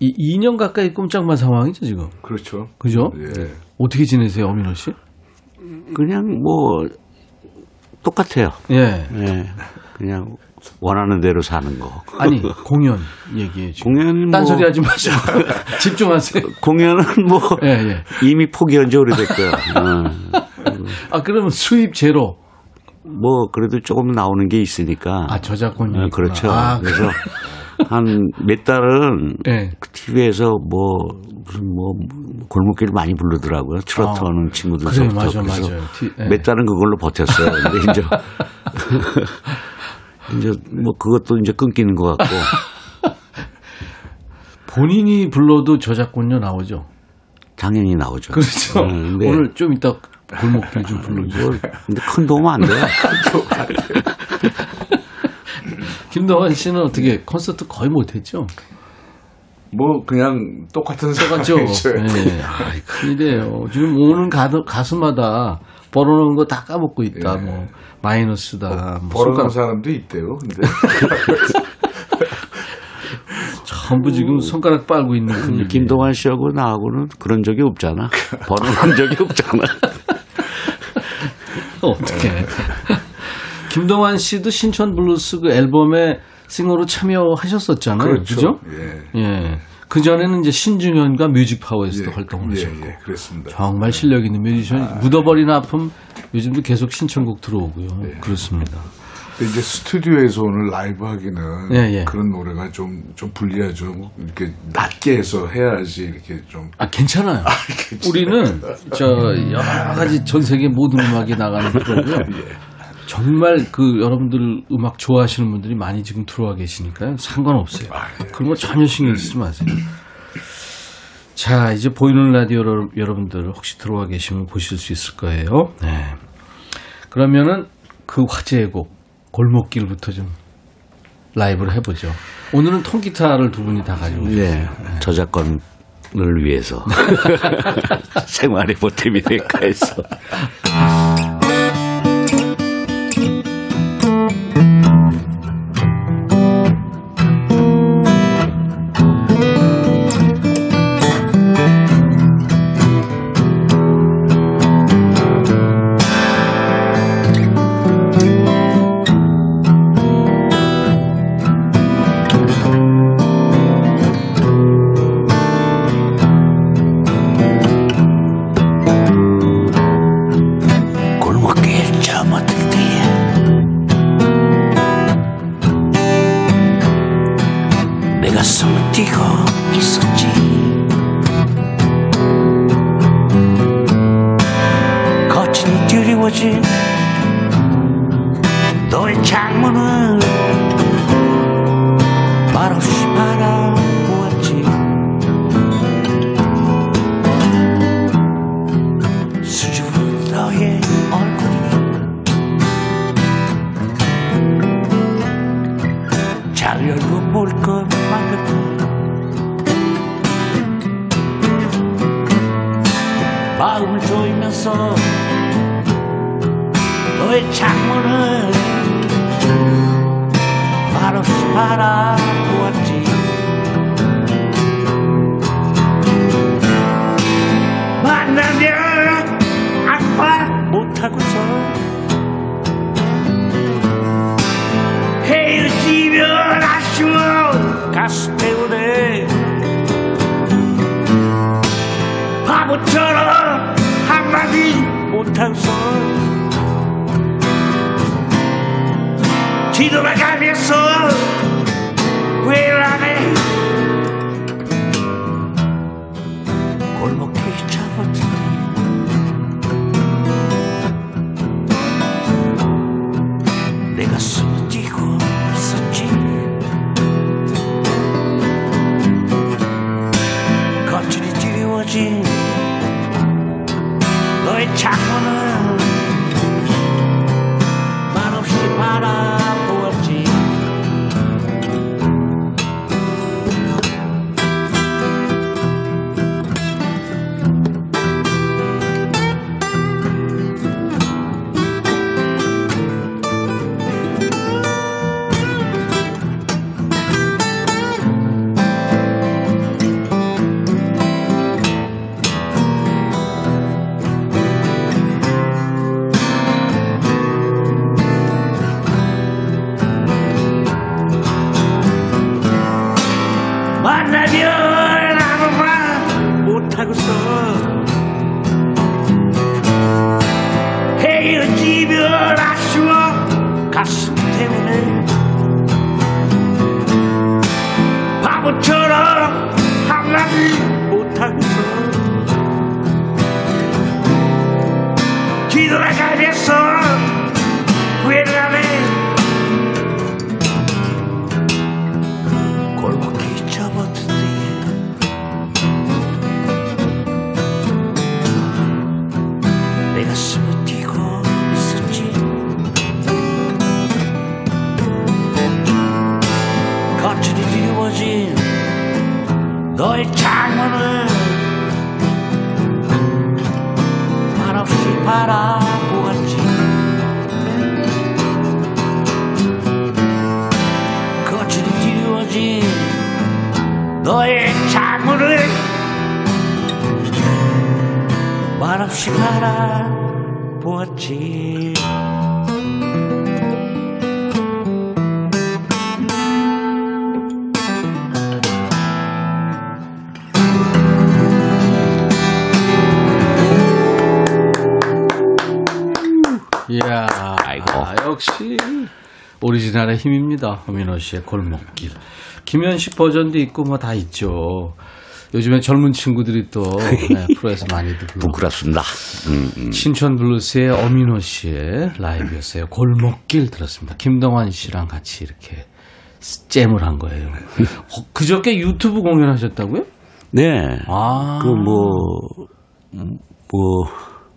S1: 이 2년 가까이 꼼짝만 상황이죠 지금.
S5: 그렇죠.
S1: 그죠? 예. 어떻게 지내세요 어민호 씨?
S4: 그냥 뭐 똑같아요.
S1: 예.
S4: 예. 그냥 원하는 대로 사는 거.
S1: 아니 공연 얘기해 주.
S4: 공연
S1: 뭐 딴소리 하지 마시고 집중하세요.
S4: 공연은 뭐 예, 예. 이미 포기한 지 오래됐고요. 어.
S1: 아 그러면 수입 제로.
S4: 뭐 그래도 조금 나오는 게 있으니까.
S1: 아 저작권이.
S4: 어, 그렇죠. 아, 그래서 한 몇 달은 네. TV에서 뭐 무슨 뭐 골목길 많이 부르더라고요. 트로트 아, 하는 친구들.
S1: 그래 맞아 맞아요.
S4: 네. 몇 달은 그걸로 버텼어요. 근데 이제 이제 뭐 그것도 이제 끊기는 것 같고.
S1: 본인이 불러도 저작권료 나오죠.
S4: 당연히 나오죠.
S1: 그렇죠. 네, 오늘 좀 이따 골목길 좀 불러주세요. 뭐,
S4: 근데 큰 도움 안 돼요.
S1: 김동완 씨는 어떻게 콘서트 거의 못했죠?
S5: 뭐 그냥 똑같은
S1: 상황이죠. 네. 아, 큰일이에요. 지금 오는 가수마다 벌어놓은 거 다 까먹고 있다. 예. 뭐 마이너스다. 어,
S5: 뭐 벌어놓은 사람도 있대요. 근데
S1: 전부 지금 손가락 빨고 있는 그
S4: 김동완 씨하고 나하고는 그런 적이 없잖아. 벌어놓은 적이 없잖아.
S1: 어떻게? 김동환 씨도 신촌 블루스 그 앨범에 싱어로 참여하셨었잖아요. 그렇죠. 그죠? 예. 예. 그 전에는 이제 신중현과 뮤직 파워에서도 예, 활동을 예, 하셨고. 예,
S5: 그렇습니다.
S1: 정말 실력 있는 뮤지션. 아, 묻어버린 아픔 요즘도 계속 신청곡 들어오고요. 예. 그렇습니다.
S5: 이제 스튜디오에서 오늘 라이브 하기는 예, 예. 그런 노래가 좀, 좀 불리하죠. 이렇게 낮게 해서 해야지 이렇게 좀.
S1: 아, 괜찮아요. 아, 우리는 저 여러 가지 전 세계 모든 음악이 나가는 거고요. 예. 정말 그 여러분들 음악 좋아하시는 분들이 많이 지금 들어와 계시니까요. 상관없어요. 아, 예. 그런 거 전혀 신경 쓰지 마세요. 자, 이제 보이는 라디오 여러분들 혹시 들어와 계시면 보실 수 있을 거예요. 네. 그러면은 그 화제의 곡 골목길부터 좀 라이브를 해보죠. 오늘은 통기타를 두 분이 다 가지고
S4: 네. 네. 저작권 을 위해서 생활의 보탬이 될까 해서. 마음을 조이면서 너의 창문을 말없이 바라보았지. 만나면 아파 못하고서 헤어지면 아쉬워 가슴 때문에 바보처럼 하지 못한 설 뒤돌아가면서 외람에 내가 숨 너의 창문을 말없이 바라보았지.
S1: 거칠이 뒤워진 너의 창문을 말없이 바라 오리지널의 힘입니다. 엄인호 씨의 골목길. 김현식 버전도 있고 뭐 다 있죠. 요즘에 젊은 친구들이 또 네, 프로에서 많이들 불러.
S4: 부끄럽습니다.
S1: 음, 음. 신촌 블루스의 엄인호 씨의 라이브였어요. 골목길 들었습니다. 김동환 씨랑 같이 이렇게 jam을 한 거예요. 어, 그저께 유튜브 공연하셨다고요?
S4: 네. 아. 그 뭐, 뭐,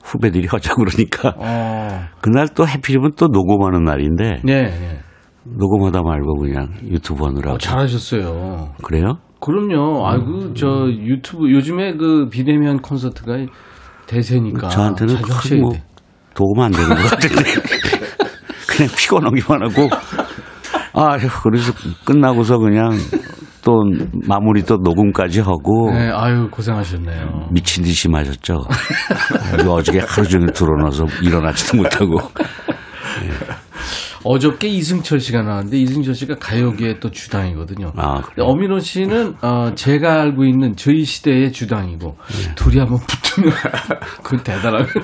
S4: 후배들이 하자 그러니까. 어. 그날 또 해필이면 또 녹음하는 날인데. 네. 네. 녹음하다 말고 그냥 유튜브 하느라고. 어,
S1: 잘하셨어요.
S4: 그래요?
S1: 그럼요. 아이고 저 유튜브 요즘에 그 비대면 콘서트가 대세니까.
S4: 저한테는 뭐 도움 안 되는 것 같은데 그냥 피곤하기만 하고 아 그래서 끝나고서 그냥 또 마무리 또 녹음까지 하고.
S1: 네, 아유 고생하셨네요.
S4: 미친 듯이 마셨죠. 어저께 하루 종일 들어놔서 일어나지도 못하고. 네.
S1: 어저께 이승철 씨가 나왔는데 이승철 씨가 가요계의 또 주당이거든요. 아, 어민호 씨는 어, 제가 알고 있는 저희 시대의 주당이고 네. 둘이 한번 붙으면 그건 대단하고.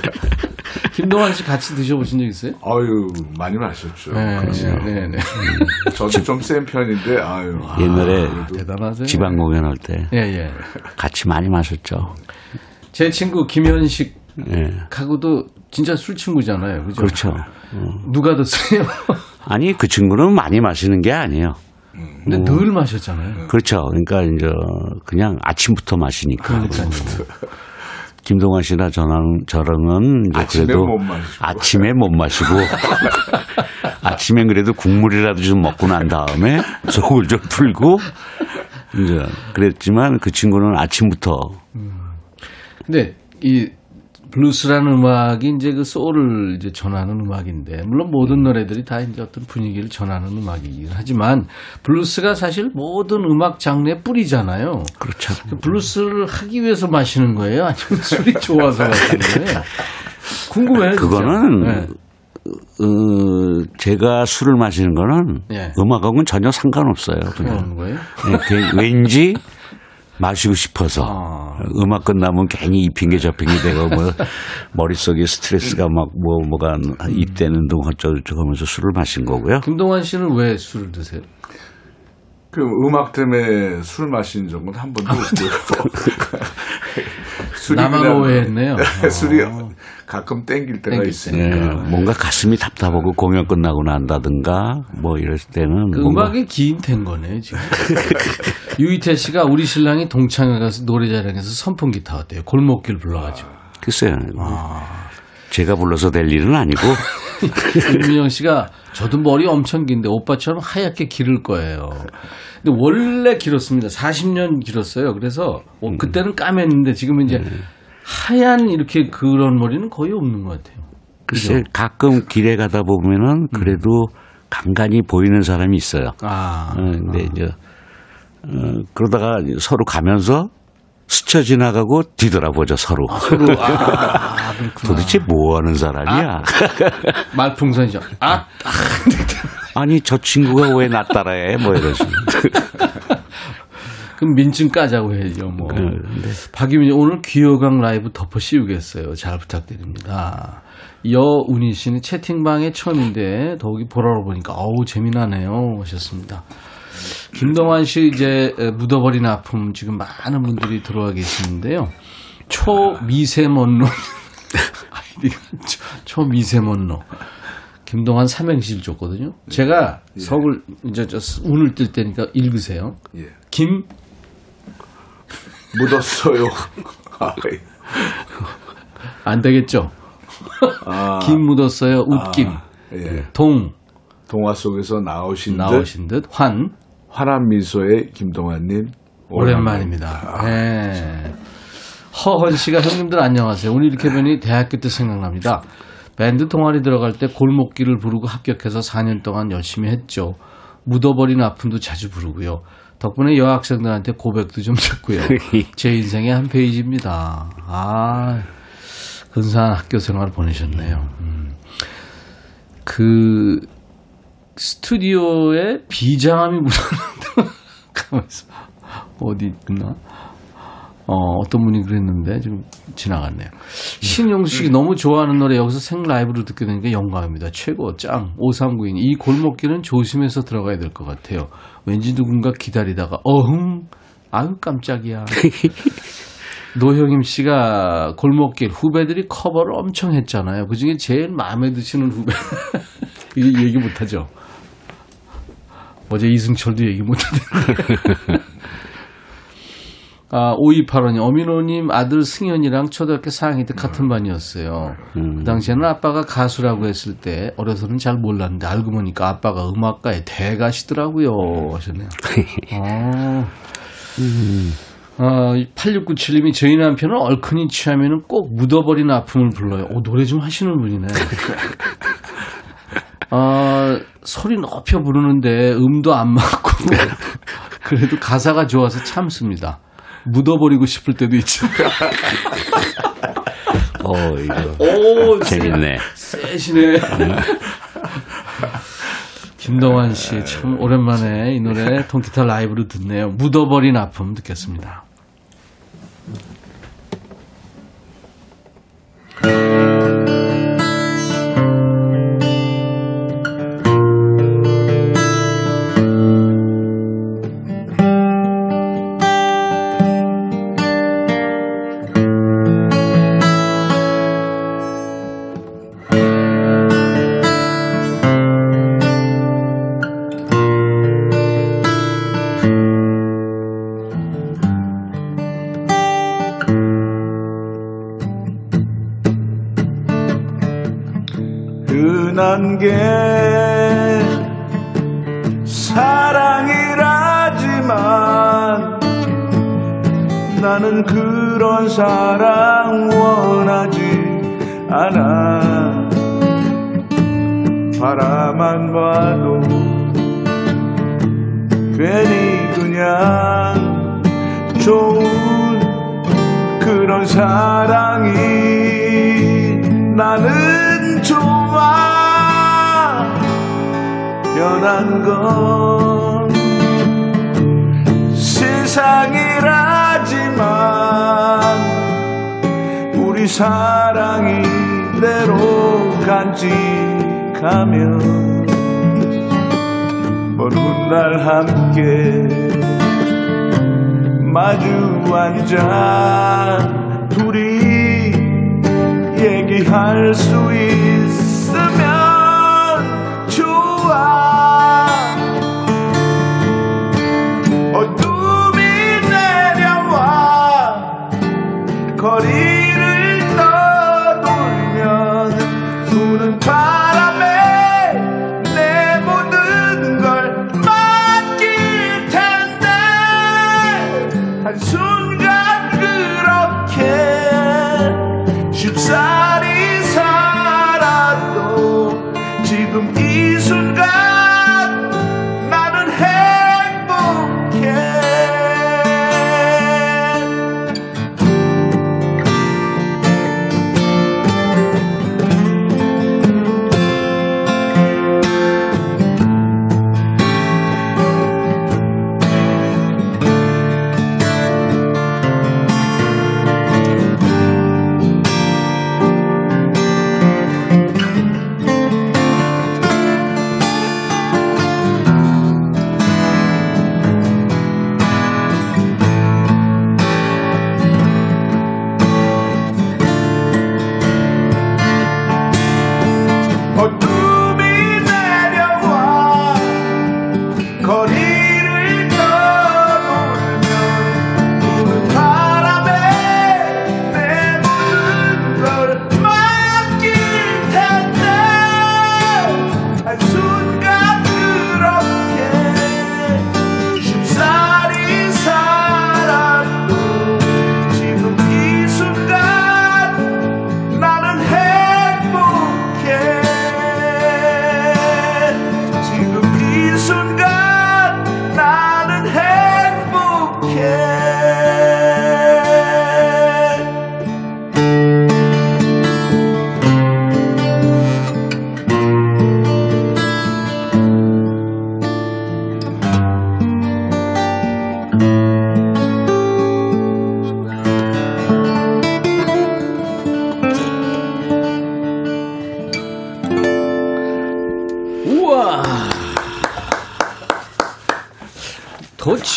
S1: 김동완 씨 같이 드셔보신 적 있어요?
S5: 아유 많이 마셨죠. 네, 네, 네. 음, 저도 좀 센 편인데 아유.
S4: 옛날에 아, 대단하세요. 지방 공연할 때 예, 예. 같이 많이 마셨죠.
S1: 제 친구 김현식 예. 하고도 진짜 술 친구잖아요. 그죠?
S4: 그렇죠.
S1: 어. 누가 더 세요?
S4: 아니, 그 친구는 많이 마시는 게 아니에요.
S1: 근데 뭐. 늘 마셨잖아요.
S4: 그렇죠. 그러니까 이제 그냥 아침부터 마시니까. 그러니까요. 김동완 씨나 저랑 저랑은 이제 그래도 못 아침에 못 마시고 아침엔 그래도 국물이라도 좀 먹고 난 다음에 속을 좀 풀고 이제 그랬지만 그 친구는 아침부터. 음.
S1: 근데 이 블루스라는 음악이 이제 그 소울을 이제 전하는 음악인데 물론 모든 음. 노래들이 다 이제 어떤 분위기를 전하는 음악이긴 하지만 블루스가 사실 모든 음악 장르의 뿌리잖아요.
S4: 그렇죠.
S1: 그 블루스를 하기 위해서 마시는 거예요, 아니면 술이 좋아서 마시는 거예요? 궁금해요.
S4: 그거는 네. 어, 제가 술을 마시는 거는 네. 음악하고는 전혀 상관없어요. 그냥. 네, 왠지 마시고 싶어서 아. 음악 끝나면 괜히 이 핑계 저 핑계 되고 뭐 머릿속에 스트레스가 막 뭐 뭐가 입대는 동 어쩌고저쩌고 하면서 술을 마신 거고요.
S1: 김동완 씨는 왜 술을 드세요?
S5: 그 음악 때문에 술 마신 적은 한 번도 없고요.
S1: 나만 오해했네요.
S5: 술이 어. 가끔 땡길 때가 있으니까. 네,
S4: 뭔가 가슴이 답답하고 공연 끝나고 난다든가 뭐 이럴 때는
S1: 그 음악의 기인된 거네 지금. 유이태 씨가 우리 신랑이 동창회 가서 노래자랑에서 선풍기 타왔대요. 골목길 불러가지고.
S4: 글쎄요. 아. 제가 불러서 될 일은 아니고.
S1: 윤민영 씨가 저도 머리 엄청 긴데 오빠처럼 하얗게 기를 거예요. 근데 원래 길었습니다. 40년 길었어요. 그래서 어, 그때는 까맸는데 지금은 이제 음. 하얀 이렇게 그런 머리는 거의 없는 것 같아요.
S4: 글쎄 가끔 길에 가다 보면은 그래도 음. 간간히 보이는 사람이 있어요. 아. 어, 근데 아. 이제 어, 그러다가 서로 가면서 스쳐 지나가고 뒤돌아보죠 서로. 아, 서로 아, 도대체 뭐 하는 사람이야? 아,
S1: 말풍선이죠. 아, 아.
S4: 아니 저 친구가 왜 나 따라해? 뭐 이러시.
S1: 그럼 민증 까자고 해야죠, 뭐. 네, 네. 박유민 오늘 귀여강 라이브 덮어 씌우겠어요. 잘 부탁드립니다. 여운희 씨는 채팅방에 처음인데 더욱이 보라로 보니까 어우 재미나네요 하셨습니다. 김동완 씨 이제 묻어버린 아픔 지금 많은 분들이 들어와 계시는데요. 초미세먼로 아이디가 초미세먼로 김동완 삼행시를 줬거든요. 제가 예. 서울 이제 저 운을 뜰 때니까 읽으세요. 예. 김
S5: 묻었어요.
S1: 안 되겠죠. 아, 김 묻었어요. 웃김. 아, 예. 동
S5: 동화 속에서 나오신,
S1: 나오신 듯, 듯 환.
S5: 환한 미소의 김동완님.
S1: 오랜만입니다. 네. 허헌 씨가 형님들 안녕하세요. 오늘 이렇게 뵈니 대학교 때 생각납니다. 밴드 동아리 들어갈 때 골목길을 부르고 합격해서 4년 동안 열심히 했죠. 묻어버린 아픔도 자주 부르고요. 덕분에 여학생들한테 고백도 좀 듣고요. 제 인생의 한 페이지입니다. 아, 근사한 학교 생활 보내셨네요. 음. 그, 스튜디오에 비장함이 묻어는데, 가만있어. 어디 있나? 어, 어떤 분이 그랬는데 좀 지나갔네요. 신용식이 음. 너무 좋아하는 노래 여기서 생 라이브로 듣게 게 영광입니다. 최고 짱 5392인 이 골목길은 조심해서 들어가야 될 것 같아요. 왠지 누군가 기다리다가 어흥 아유 깜짝이야. 노형임 씨가 골목길 후배들이 커버를 엄청 했잖아요. 그 중에 제일 마음에 드시는 후배 이 얘기 못하죠. 어제 이승철도 얘기 못하던데. 아, 5285님, 어민호님 아들 승현이랑 초등학교 4학년 때 같은 반이었어요. 음. 그 당시에는 아빠가 가수라고 했을 때 어려서는 잘 몰랐는데 알고 보니까 아빠가 음악가의 대가시더라고요. 하셨네요. 아. 음. 아, 8697님이 저희 남편은 얼큰이 취하면 꼭 묻어버린 아픔을 불러요. 오, 노래 좀 하시는 분이네. 아, 소리 높여 부르는데 음도 안 맞고 그래도 가사가 좋아서 참습니다. 묻어버리고 싶을 때도 있죠.
S4: 어, 이거. 오, 재밌네.
S1: 세시네. 김동완 씨, 참 오랜만에 이 노래 통기타 라이브로 듣네요. 묻어버린 아픔 듣겠습니다.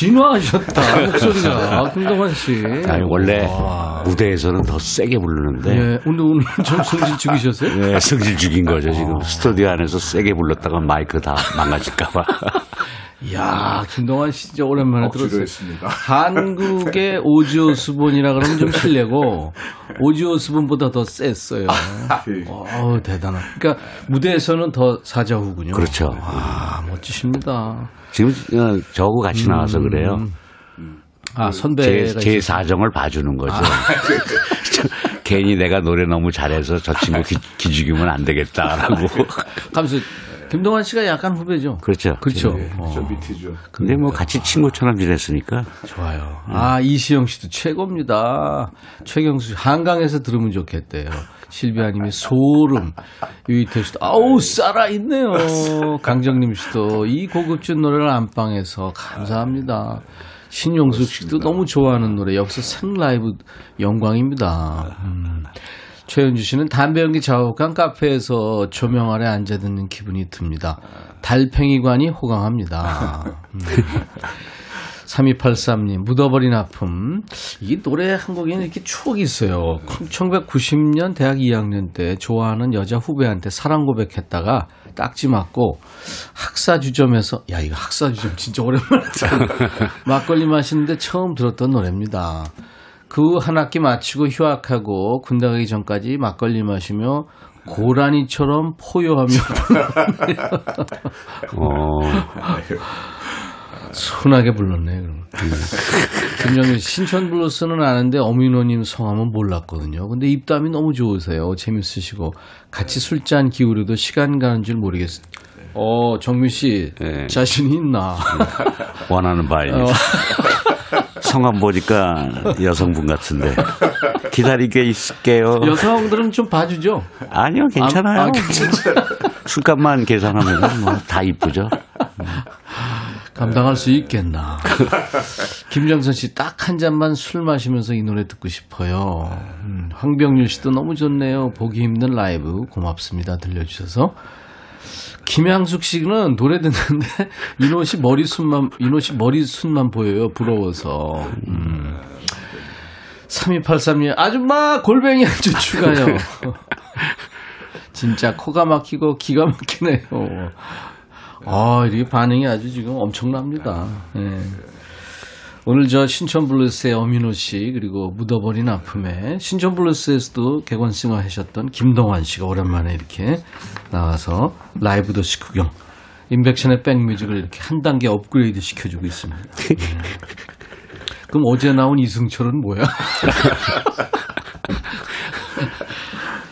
S1: 진화하셨다 목소리가 김동완 씨.
S4: 아니 원래 와. 무대에서는 더 세게 부르는데.
S1: 예, 오늘 오늘 좀 성질 죽이셨어요?
S4: 네, 성질 죽인 거죠 지금 아. 스튜디오 안에서 세게 불렀다가 마이크 다 망가질까봐.
S1: 이야, 김동완 씨 진짜 오랜만에 들었어요.
S5: 했습니다.
S1: 한국의 오지오스본이라 그러면 좀 실례고 오지오스본보다 더 셌어요. 어, 대단한. 그러니까 무대에서는 더 사자후군요.
S4: 그렇죠.
S1: 아, 멋지십니다.
S4: 지금 어, 저하고 같이 나와서 음. 그래요.
S1: 아, 선배
S4: 제, 제 사정을 봐주는 거죠. 아. 괜히 내가 노래 너무 잘해서 저 친구 기, 기죽이면 안 되겠다라고.
S1: 하면서 김동완 씨가 약간 후배죠.
S4: 그렇죠.
S1: 그렇죠.
S5: 네, 어. 밑이죠.
S4: 근데 뭐 같이 친구처럼 지냈으니까.
S1: 좋아요. 아, 이시영 씨도 최고입니다. 최경수 씨, 한강에서 들으면 좋겠대요. 실비아 님이 소름. 유이태 씨도, 아우, 살아있네요. 강정님 씨도, 이 고급진 노래를 안방에서 감사합니다. 신용숙 씨도 너무 좋아하는 노래, 역시 생 라이브 영광입니다. 음. 최현주 씨는 담배 연기 자욱한 카페에서 조명 아래 앉아 듣는 기분이 듭니다. 달팽이관이 호강합니다. 음. 3283님, 묻어버린 아픔. 이 노래 한 곡에는 이렇게 추억이 있어요. 1990년 대학 2학년 때 좋아하는 여자 후배한테 사랑 고백했다가 딱지 맞고 학사 주점에서, 야, 이거 학사 주점 진짜 오랜만에. 막걸리 마시는데 처음 들었던 노래입니다. 그 한 학기 마치고 휴학하고 군대 가기 전까지 막걸리 마시며 고라니처럼 포효하며 어. 순하게 불렀네. 그럼. 김정민 신촌 블루스는 아는데 어미노님 성함은 몰랐거든요. 근데 입담이 너무 좋으세요. 재밌으시고 같이 술잔 기울여도 시간 가는 줄 모르겠어요. 어, 정민 씨 네. 자신이 있나?
S4: 원하는 바입니다. 어. 성함 보니까 여성분 같은데 기다리게 있을게요.
S1: 여성들은 좀 봐주죠?
S4: 아니요, 괜찮아요. 아, 아, 술값만 계산하면 뭐 다 이쁘죠.
S1: 감당할 수 있겠나. 김정선 씨 딱 한 잔만 술 마시면서 이 노래 듣고 싶어요. 음, 황병률 씨도 너무 좋네요. 보기 힘든 라이브 고맙습니다. 들려주셔서. 김양숙 씨는 노래 듣는데 이노 씨 머리숱만 이노 씨 머리숱만 보여요. 부러워서. 음. 3283님 아줌마 골뱅이 한주 추가요. 진짜 코가 막히고 기가 막히네요. 아, 이게 반응이 아주 지금 엄청납니다. 네. 오늘 저 신촌블루스의 어민호 씨 그리고 묻어버린 아픔에 신촌블루스에서도 개관싱어 하셨던 김동완 씨가 오랜만에 이렇게 나와서 라이브 도시 구경 인백션의 백뮤직을 이렇게 한 단계 업그레이드 시켜주고 있습니다. 네. 그럼 어제 나온 이승철은 뭐야?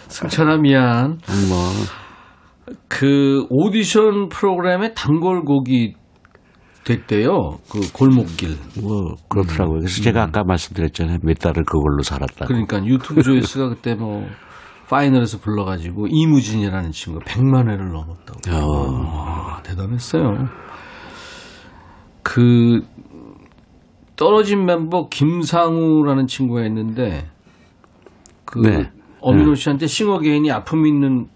S1: 승철아 미안. 뭐. 그 오디션 프로그램에 단골곡이 됐대요. 그 골목길.
S4: 뭐 그렇더라고요. 그래서 음. 제가 아까 말씀드렸잖아요. 몇 달을 그걸로 살았다.
S1: 그러니까 유튜브 조회수가 그때 뭐 파이널에서 불러가지고 이무진이라는 친구 100만 회를 넘었다고. 와, 대단했어요. 그 떨어진 멤버 김상우라는 친구가 있는데 그 네. 어민호 네. 씨한테 싱어게인이 아픔 있는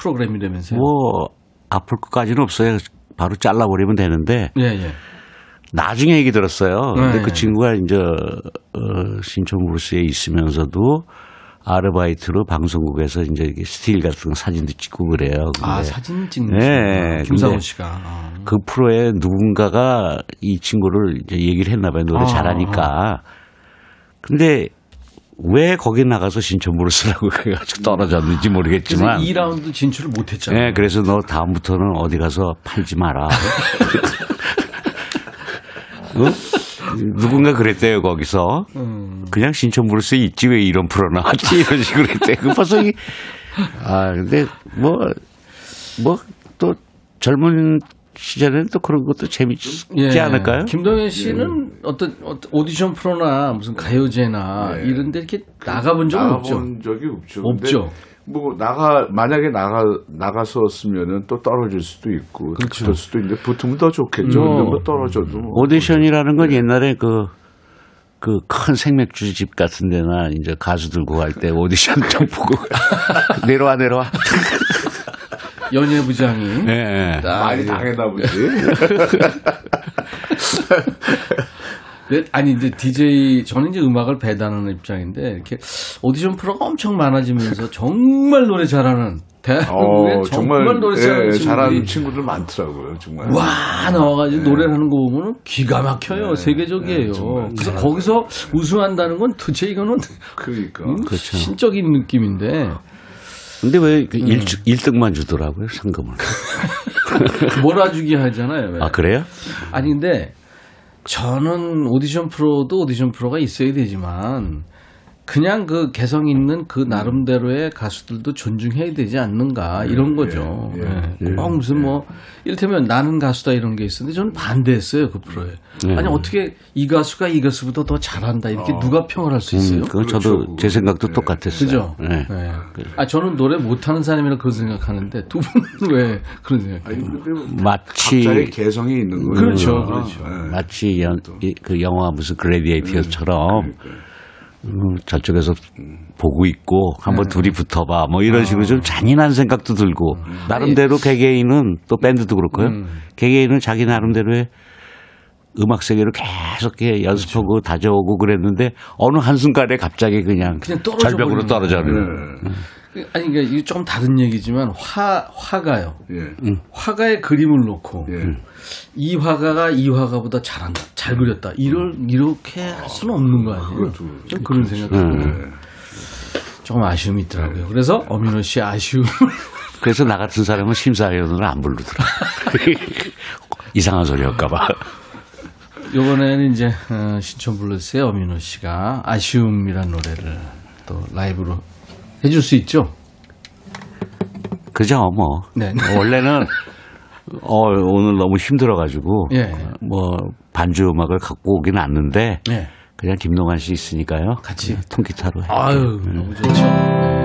S1: 프로그램이라면서요?
S4: 뭐 아플 것까지는 없어요. 바로 잘라버리면 되는데. 예, 예. 나중에 얘기 들었어요. 근데 네. 그 친구가 이제 어, 신촌 블루스에 있으면서도 아르바이트로 방송국에서 이제 스틸 같은 사진도 찍고 그래요.
S1: 아 사진 찍는 네, 김상훈 씨가 아.
S4: 그 프로에 누군가가 이 친구를 이제 얘기를 했나 봐요. 노래 아. 잘하니까. 근데 왜 거기 나가서 신촌 블루스라고 해가지고 떨어졌는지 모르겠지만.
S1: 2라운드 진출을 못했잖아요.
S4: 네, 그래서 너 다음부터는 어디 가서 팔지 마라. 어? 누군가 그랬대요 거기서 음. 그냥 써 있지 왜 이런 프로 나왔지 이런 식으로 했대. 그 벌써 이, 아 근데 뭐 뭐 또 젊은 시절에는 또 그런 것도 재밌지 예. 않을까요?
S1: 김동현 씨는 예. 어떤, 어떤 오디션 프로나 무슨 가요제나 예. 이런데 이렇게 나가본 적은
S5: 없죠.
S1: 나가본
S5: 적이 없죠.
S1: 없죠.
S5: 뭐 나가 만약에 나가 나가서었으면은 또 떨어질 수도 있고 그렇죠. 그럴 수도 있는데 붙으면 더 좋겠죠. 음. 뭐 떨어져도 뭐
S4: 오디션이라는 건 옛날에 그 그큰 생맥주집 같은 데나 이제 가수 들고 갈 때 오디션 좀 보고 내려와 내려와
S1: 연예 부장이
S5: 네. 많이 당했나 보지.
S1: 네, 아니 이제 DJ 저는 이제 음악을 배달하는 입장인데 이렇게 오디션 프로가 엄청 많아지면서 정말 노래 잘하는 대한민국에 어, 정말, 정말 노래 잘하는, 예,
S5: 잘하는 친구들 많더라고요 정말
S1: 와 나와가지고 네. 노래를 하는 거 보면은 기가 막혀요 네. 세계적이에요 네, 그래서 거기서 우승한다는 건 도대체 이거는
S5: 그러니까
S1: 음, 그렇죠. 신적인 느낌인데
S4: 근데 왜그 음. 1등만 주더라고요 상금을
S1: 몰아주기 하잖아요 왜.
S4: 아 그래요?
S1: 아니 근데 저는 오디션 프로도 오디션 프로가 있어야 되지만 그냥 그 개성 있는 그 나름대로의 가수들도 존중해야 되지 않는가 이런 예, 거죠. 예, 예, 예, 꼭 무슨 뭐 이를테면 나는 가수다 이런 게 있었는데 저는 반대했어요 그 프로에. 예. 아니 어떻게 이 가수가 이 가수보다 더 잘한다 이렇게 어. 누가 평을 할 수 있어요? 음,
S4: 그건 저도 그렇죠. 제 생각도 예. 똑같았어요.
S1: 그죠? 네. 네. 아 저는 노래 못하는 사람이라 그런 생각하는데 두 분은 왜 그런 생각해요?
S4: 마치
S5: 각자의 개성이 있는 거예요.
S1: 그렇죠, 그렇죠.
S4: 마치 연, 그 영화 무슨 그레디에이터처럼. 음, 저쪽에서 보고 있고 한번 네. 둘이 붙어봐 뭐 이런 식으로 좀 아. 잔인한 생각도 들고 음. 나름대로 개개인은 또 밴드도 그렇고요 음. 개개인은 자기 나름대로의 음악 세계를 계속 연습하고 그렇죠. 다져오고 그랬는데 어느 한순간에 갑자기 그냥, 그냥 절벽으로 떨어져는 네.
S1: 아니 그러니까 이게 조금 다른 얘기지만 화 화가요. 예. 음. 화가의 그림을 놓고 예. 이 화가가 이 화가보다 잘한다, 잘 그렸다. 이럴 이렇게 할 수는 없는 거 아니에요? 그렇죠. 좀 그런 그렇죠. 생각이 음. 조금 아쉬움이 있더라고요. 그래서 어민호 씨 아쉬움.
S4: 그래서 나 같은 사람은 심사위원을 안 부르더라. 이상한 소리 할까봐.
S1: 요번에는 이제 어, 신청 불렀어요 어민호 씨가 아쉬움이란 노래를 또 라이브로 해줄 수 있죠?
S4: 그죠, 뭐. 네. 원래는 어, 오늘 너무 힘들어가지고 예. 뭐 반주 음악을 갖고 오긴 않는데 예. 그냥 김동완 씨 있으니까요.
S1: 같이
S4: 통기타로 해.
S1: 아유, 너무 좋죠.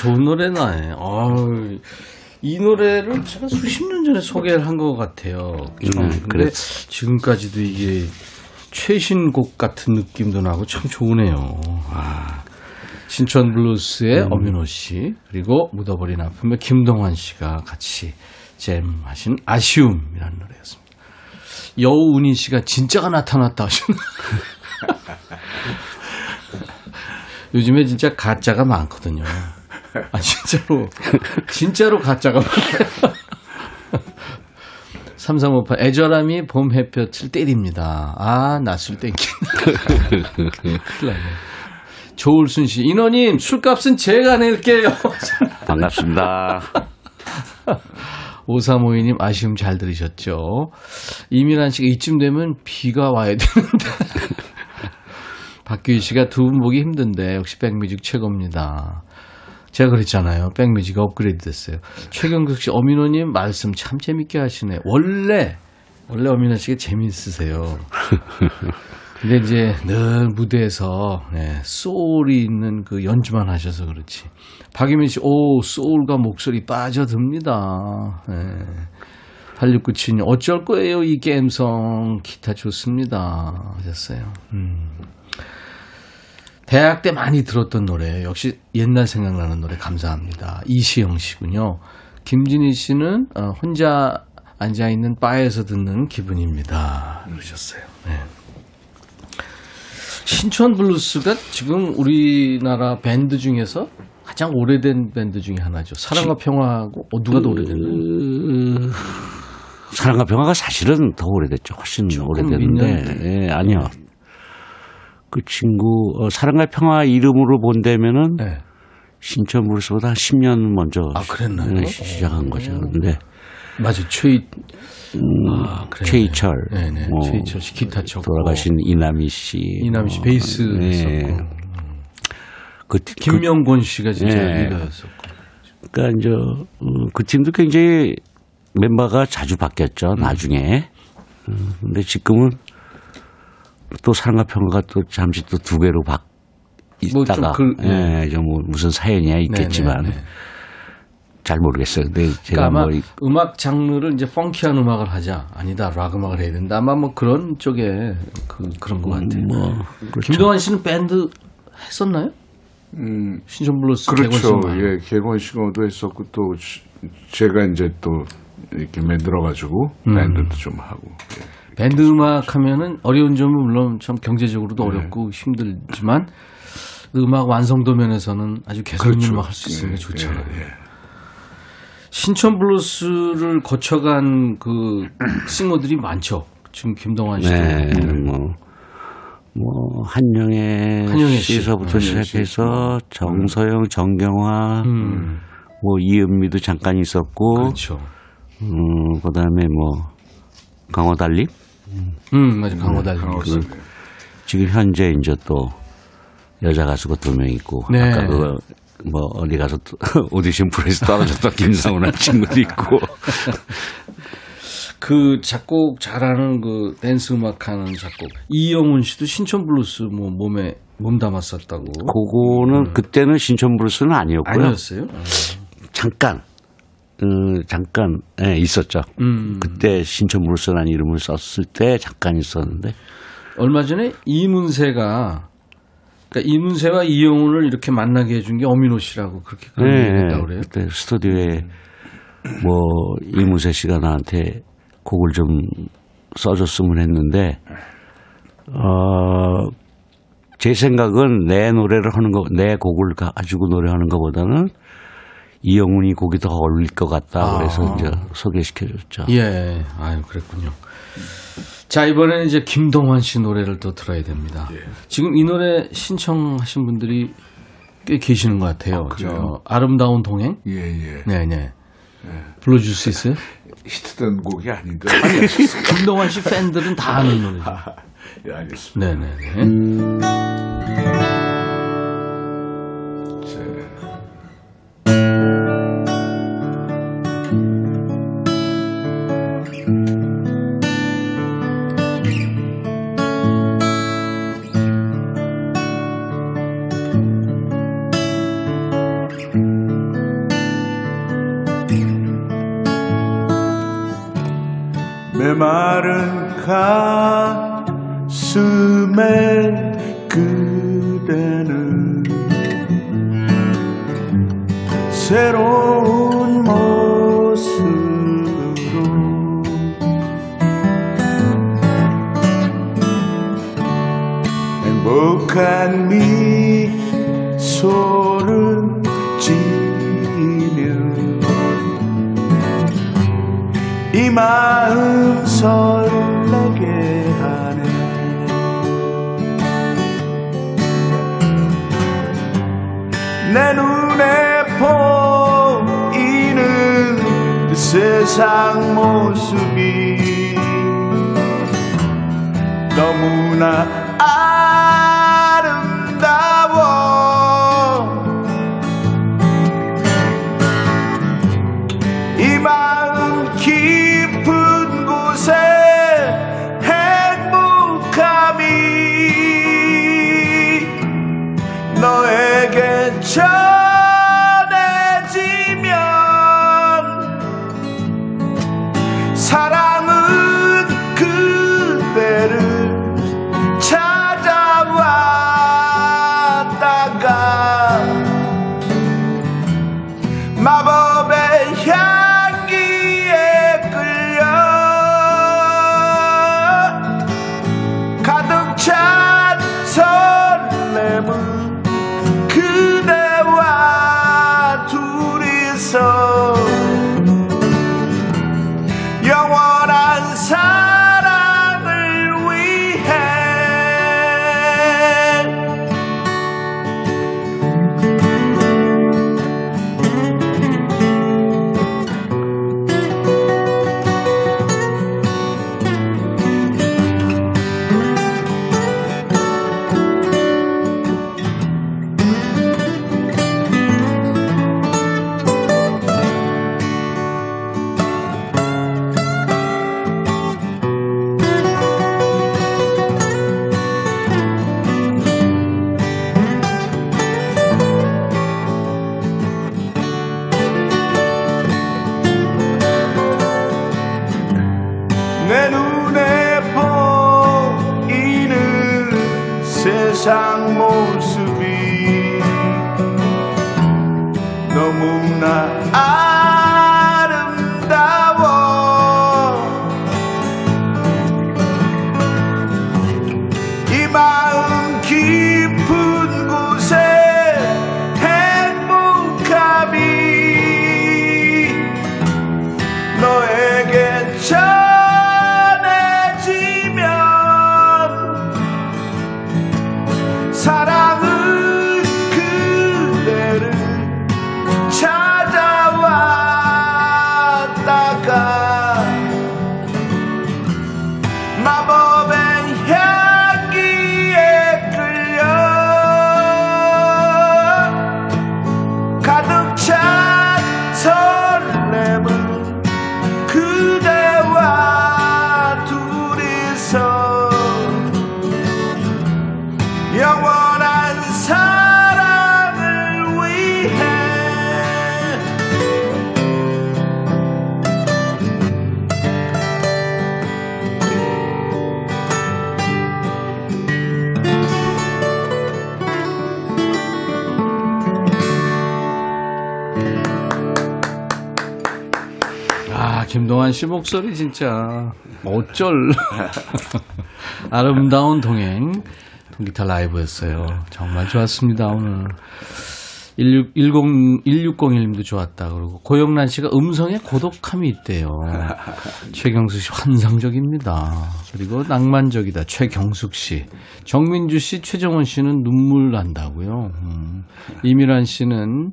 S1: 좋은 노래나. 어이. 이 노래를 제가 수십 년 전에 소개를 한 것 같아요. 음, 근데 그랬... 지금까지도 이게 최신곡 같은 느낌도 나고 참 좋으네요. 와. 신촌 블루스의 음. 엄윤호 씨 그리고 묻어버린 아픔의 김동환 씨가 같이 잼하신 아쉬움이라는 노래였습니다. 여우은희 씨가 진짜가 나타났다 하시는. 요즘에 진짜 가짜가 많거든요. 아 진짜로 진짜로 가짜가. 3358 애절함이 봄 햇볕을 때립니다. 아 낯을 땡긴다. 큰일 나네. 조울순 씨, 인원님 술값은 제가 낼게요.
S4: 반갑습니다.
S1: 5352님 아쉬움 잘 들으셨죠? 이민환 씨가 이쯤 되면 비가 와야 되는데. 박규희 씨가 두 분 보기 힘든데 역시 백뮤직 최고입니다. 제가 그랬잖아요. 백뮤직 업그레이드 됐어요. 최경석 씨, 어민호님 말씀 참 재밌게 하시네. 원래, 원래 어민호 씨가 재미있으세요. 근데 이제 늘 무대에서 네, 소울이 있는 그 연주만 하셔서 그렇지. 박유민 씨, 오, 소울과 목소리 빠져듭니다. 네. 8697님, 어쩔 거예요, 이 게임성. 기타 좋습니다. 하셨어요. 음. 대학 때 많이 들었던 노래, 역시 옛날 생각나는 노래 감사합니다. 이시영 씨군요. 김진희 씨는 어, 혼자 앉아 있는 바에서 듣는 기분입니다. 그러셨어요. 네. 신촌 블루스가 지금 우리나라 밴드 중에서 가장 오래된 밴드 중에 하나죠. 사랑과 평화하고 어, 누가 더 오래됐나요?
S4: 그, 사랑과 평화가 사실은 더 오래됐죠. 훨씬 오래됐는데. 예, 아니요. 그 친구 어, 사랑과 평화 이름으로 본다면은 네. 신촌 블루스보다 한 10년 먼저
S1: 아, 그랬나요?
S4: 네, 시작한 거죠. 근데
S1: 맞아. 최
S4: 음, 아, 최희철,
S1: 네네. 뭐 최희철 씨 기타 쳤고
S4: 돌아가신 이남희 씨,
S1: 이남희 씨 베이스 네. 했었고, 그 김명곤 씨가 진짜 네. 리더였었고.
S4: 그러니까 이제 음, 그 팀도 굉장히 멤버가 자주 바뀌었죠. 음. 나중에. 음, 근데 지금은 또 사랑과 평화가 또 잠시 또 두 개로 바 있다가, 뭐 그, 네. 예, 뭐 무슨 사연이야 있겠지만. 네네네. 잘 모르겠어요. 근데 제가
S1: 그러니까 뭐 음악 장르를 이제 펑키한 음악을 하자 아니다 락 음악을 해야 된다 아마 뭐 그런 쪽에 그, 그런 것 같아요. 뭐, 그렇죠. 김동환 씨는 밴드 했었나요? 음, 신촌 블루스
S5: 그렇죠. 예, 객원 싱어도 했었고 또 제가 이제 또 이렇게 만들어가지고 음. 밴드도 좀 하고. 예.
S1: 밴드 음악 하면은 어려운 점은 물론 참 경제적으로도 네. 어렵고 힘들지만 음악 완성도 면에서는 아주 개성있는 그렇죠. 음악 할 수 있으니까 예, 좋잖아요. 예, 예. 신촌 블루스를 거쳐간 그 싱어들이 많죠. 지금 김동환 씨도. 네,
S4: 뭐, 뭐, 한영애, 한영애 씨서부터 씨. 시작해서 정서용, 정경화, 음. 뭐, 이은미도 잠깐 있었고.
S1: 그렇죠.
S4: 음, 그 다음에 뭐, 강허달림?
S1: 음, 맞아, 강허달림. 음, 그,
S4: 지금 현재 이제 또 여자 가수가 두 명 있고. 네. 아까 그뭐 어디 가서 오디션 프로에서 떨어졌던 김상훈이란 친구도 있고.
S1: 그 작곡 잘하는 그 댄스 음악 하는 작곡 이영훈 씨도 신촌 블루스 뭐 몸에 몸 담았었다고.
S4: 그거는 음. 그때는 신촌 블루스는 아니었고요.
S1: 아니었어요? 아.
S4: 잠깐 음, 잠깐 예, 있었죠. 음. 그때 블루스라는 이름을 썼을 때 잠깐 있었는데
S1: 얼마 전에 이문세가 그러니까 이문세와 이영훈을 이렇게 만나게 해준 게 엄인호 씨라고 그렇게 그런 네, 얘기했다고 그래요.
S4: 그때 스튜디오에 뭐 이문세 씨가 나한테 곡을 좀 써줬으면 했는데 어, 제 생각은 내 노래를 하는 거, 내 곡을 가지고 노래하는 것보다는 이영훈이 곡이 더 어울릴 것 같다. 그래서 아. 이제 소개시켜줬죠.
S1: 예, 아유 그랬군요. 자, 이번에는 이제 김동완 씨 노래를 또 들어야 됩니다. 예. 지금 이 노래 신청하신 분들이 꽤 계시는 것 같아요. 아, 저 아름다운 동행?
S5: 예, 예.
S1: 네, 네. 예. 불러줄 수 있어요?
S5: 히트된 곡이 아닌데.
S1: 아니, 김동완 씨 팬들은 다 아는 노래죠.
S5: 예, 알겠습니다.
S1: 네 네 네. 김동완 씨 목소리 진짜 어쩔. 아름다운 동행 통기타 라이브였어요. 정말 좋았습니다, 오늘. 16, 10, 1601님도 좋았다. 그리고 고영란 씨가 음성에 고독함이 있대요. 최경수 씨 환상적입니다. 그리고 낭만적이다. 최경숙 씨. 정민주 씨, 최정원 씨는 눈물 난다고요. 음. 이미란 씨는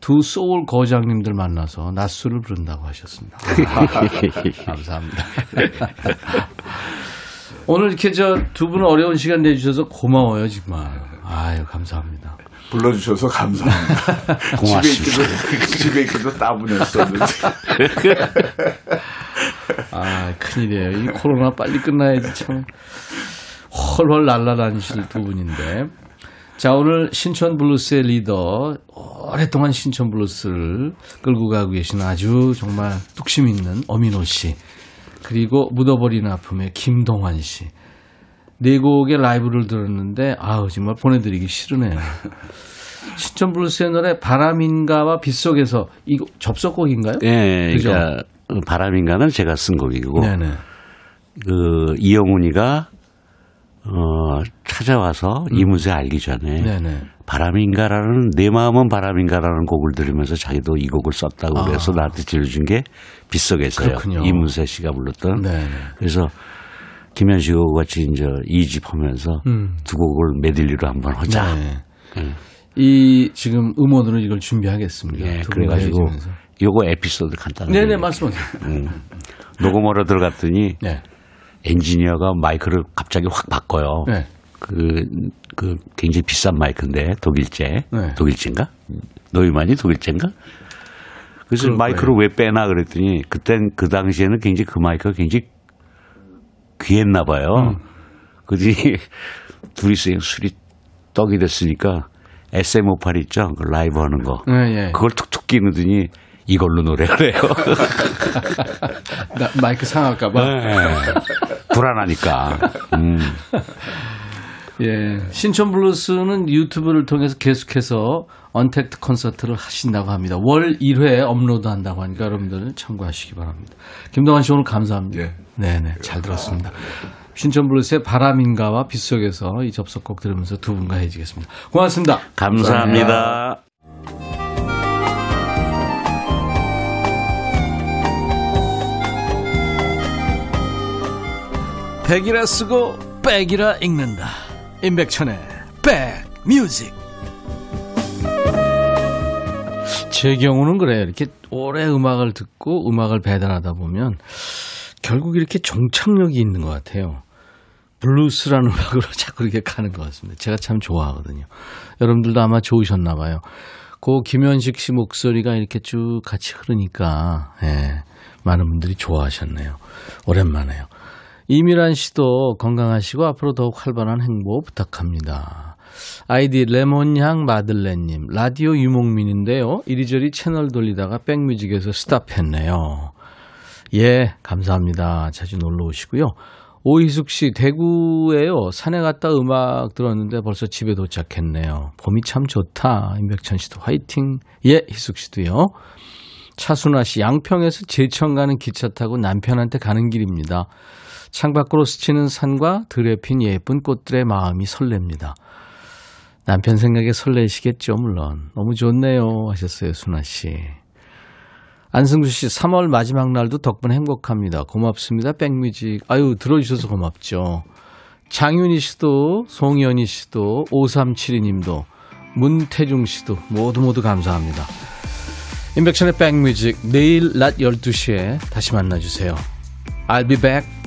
S1: 두 소울 거장님들 만나서 낮술을 부른다고 하셨습니다. 감사합니다. 오늘 이렇게 저 두 분 어려운 시간 내주셔서 고마워요, 정말. 아유, 감사합니다.
S5: 불러주셔서 감사합니다.
S4: 고맙습니다.
S5: 집에 있기도, 집에 따분했었는데.
S1: 아, 큰일이에요. 이 코로나 빨리 끝나야지 참. 헐헐 날아다니실 두 분인데. 자, 오늘 신촌 블루스의 리더, 오랫동안 신촌 블루스를 끌고 가고 계신 아주 정말 뚝심 있는 엄인호 씨. 그리고 묻어버린 아픔의 김동환 씨. 네 곡의 라이브를 들었는데 아우 정말 보내드리기 싫으네요. 신촌 블루스의 노래 바람인가와 빗속에서 이거 접속곡인가요?
S4: 네, 그죠? 그러니까 바람인가는 제가 쓴 곡이고 네네. 그 이영훈이가 어 찾아와서 음. 이문세 알기 전에 네네. 바람인가라는 내 마음은 바람인가라는 곡을 들으면서 자기도 이 곡을 썼다고 아. 그래서 나한테 들려준 게 빗속에서요. 그렇군요. 이문세 씨가 불렀던. 네네. 그래서 김현식하고 같이 이제 이집 하면서 음. 두 곡을 메들리로 한번 하자. 네.
S1: 네. 이 지금 음원으로 이걸 준비하겠습니다. 네,
S4: 그래가지고 요거 에피소드 간단하게.
S1: 네네 말씀하세요. 음.
S4: 녹음하러 들어갔더니 네. 엔지니어가 마이크를 갑자기 확 바꿔요. 네. 그, 그 굉장히 비싼 마이크인데 독일제, 네. 독일제인가? 노이만이 독일제인가? 그래서 마이크를 왜 빼나 그랬더니 그땐 그 당시에는 굉장히 그 마이크가 굉장히 귀했나 봐요. 음. 그더니 둘이서 술이 떡이 됐으니까 SM58 있죠? 그 라이브 하는 거. 네, 예. 그걸 툭툭 끼는더니 이걸로 노래를 해요.
S1: 마이크 상할까봐. 네.
S4: 불안하니까. 음.
S1: 예. 신촌 블루스는 유튜브를 통해서 계속해서 언택트 콘서트를 하신다고 합니다. 월 1회 업로드 한다고 하니까 여러분들은 참고하시기 바랍니다. 김동환 씨 오늘 감사합니다. 예. 네네. 잘 들었습니다. 신촌 블루스의 바람인가와 빗속에서 이 접속곡 들으면서 두 분과 헤어지겠습니다. 고맙습니다.
S4: 감사합니다. 감사합니다.
S1: 백이라 쓰고 백이라 읽는다. 임백천의 백뮤직. 제 경우는 그래요. 이렇게 오래 음악을 듣고 음악을 배달하다 보면 결국 이렇게 종착역이 있는 것 같아요. 블루스라는 음악으로 자꾸 이렇게 가는 것 같습니다. 제가 참 좋아하거든요. 여러분들도 아마 좋으셨나 봐요. 그 김현식 씨 목소리가 이렇게 쭉 같이 흐르니까 예, 많은 분들이 좋아하셨네요. 오랜만에요. 이미란 씨도 건강하시고 앞으로 더욱 활발한 행복 부탁합니다. 아이디 레몬향 마들렌님 라디오 유목민인데요. 이리저리 채널 돌리다가 백뮤직에서 스탑했네요. 예, 감사합니다. 자주 놀러 오시고요. 오희숙 씨, 대구에요. 산에 갔다 음악 들었는데 벌써 집에 도착했네요. 봄이 참 좋다. 임백천 씨도 화이팅. 예, 희숙 씨도요. 차순아 씨, 양평에서 제천 가는 기차 타고 남편한테 가는 길입니다. 창밖으로 스치는 산과 들에 핀 예쁜 꽃들의 마음이 설렙니다. 남편 생각에 설레시겠죠, 물론. 너무 좋네요. 하셨어요, 순아 씨. 안승수 씨, 3월 마지막 날도 덕분에 행복합니다. 고맙습니다. 백뮤직. 아유, 들어주셔서 고맙죠. 장윤희 씨도, 송현희 씨도, 5372님도, 문태중 씨도 모두 모두 감사합니다. 인백션의 백뮤직 내일 낮 12시에 다시 만나주세요. I'll be back.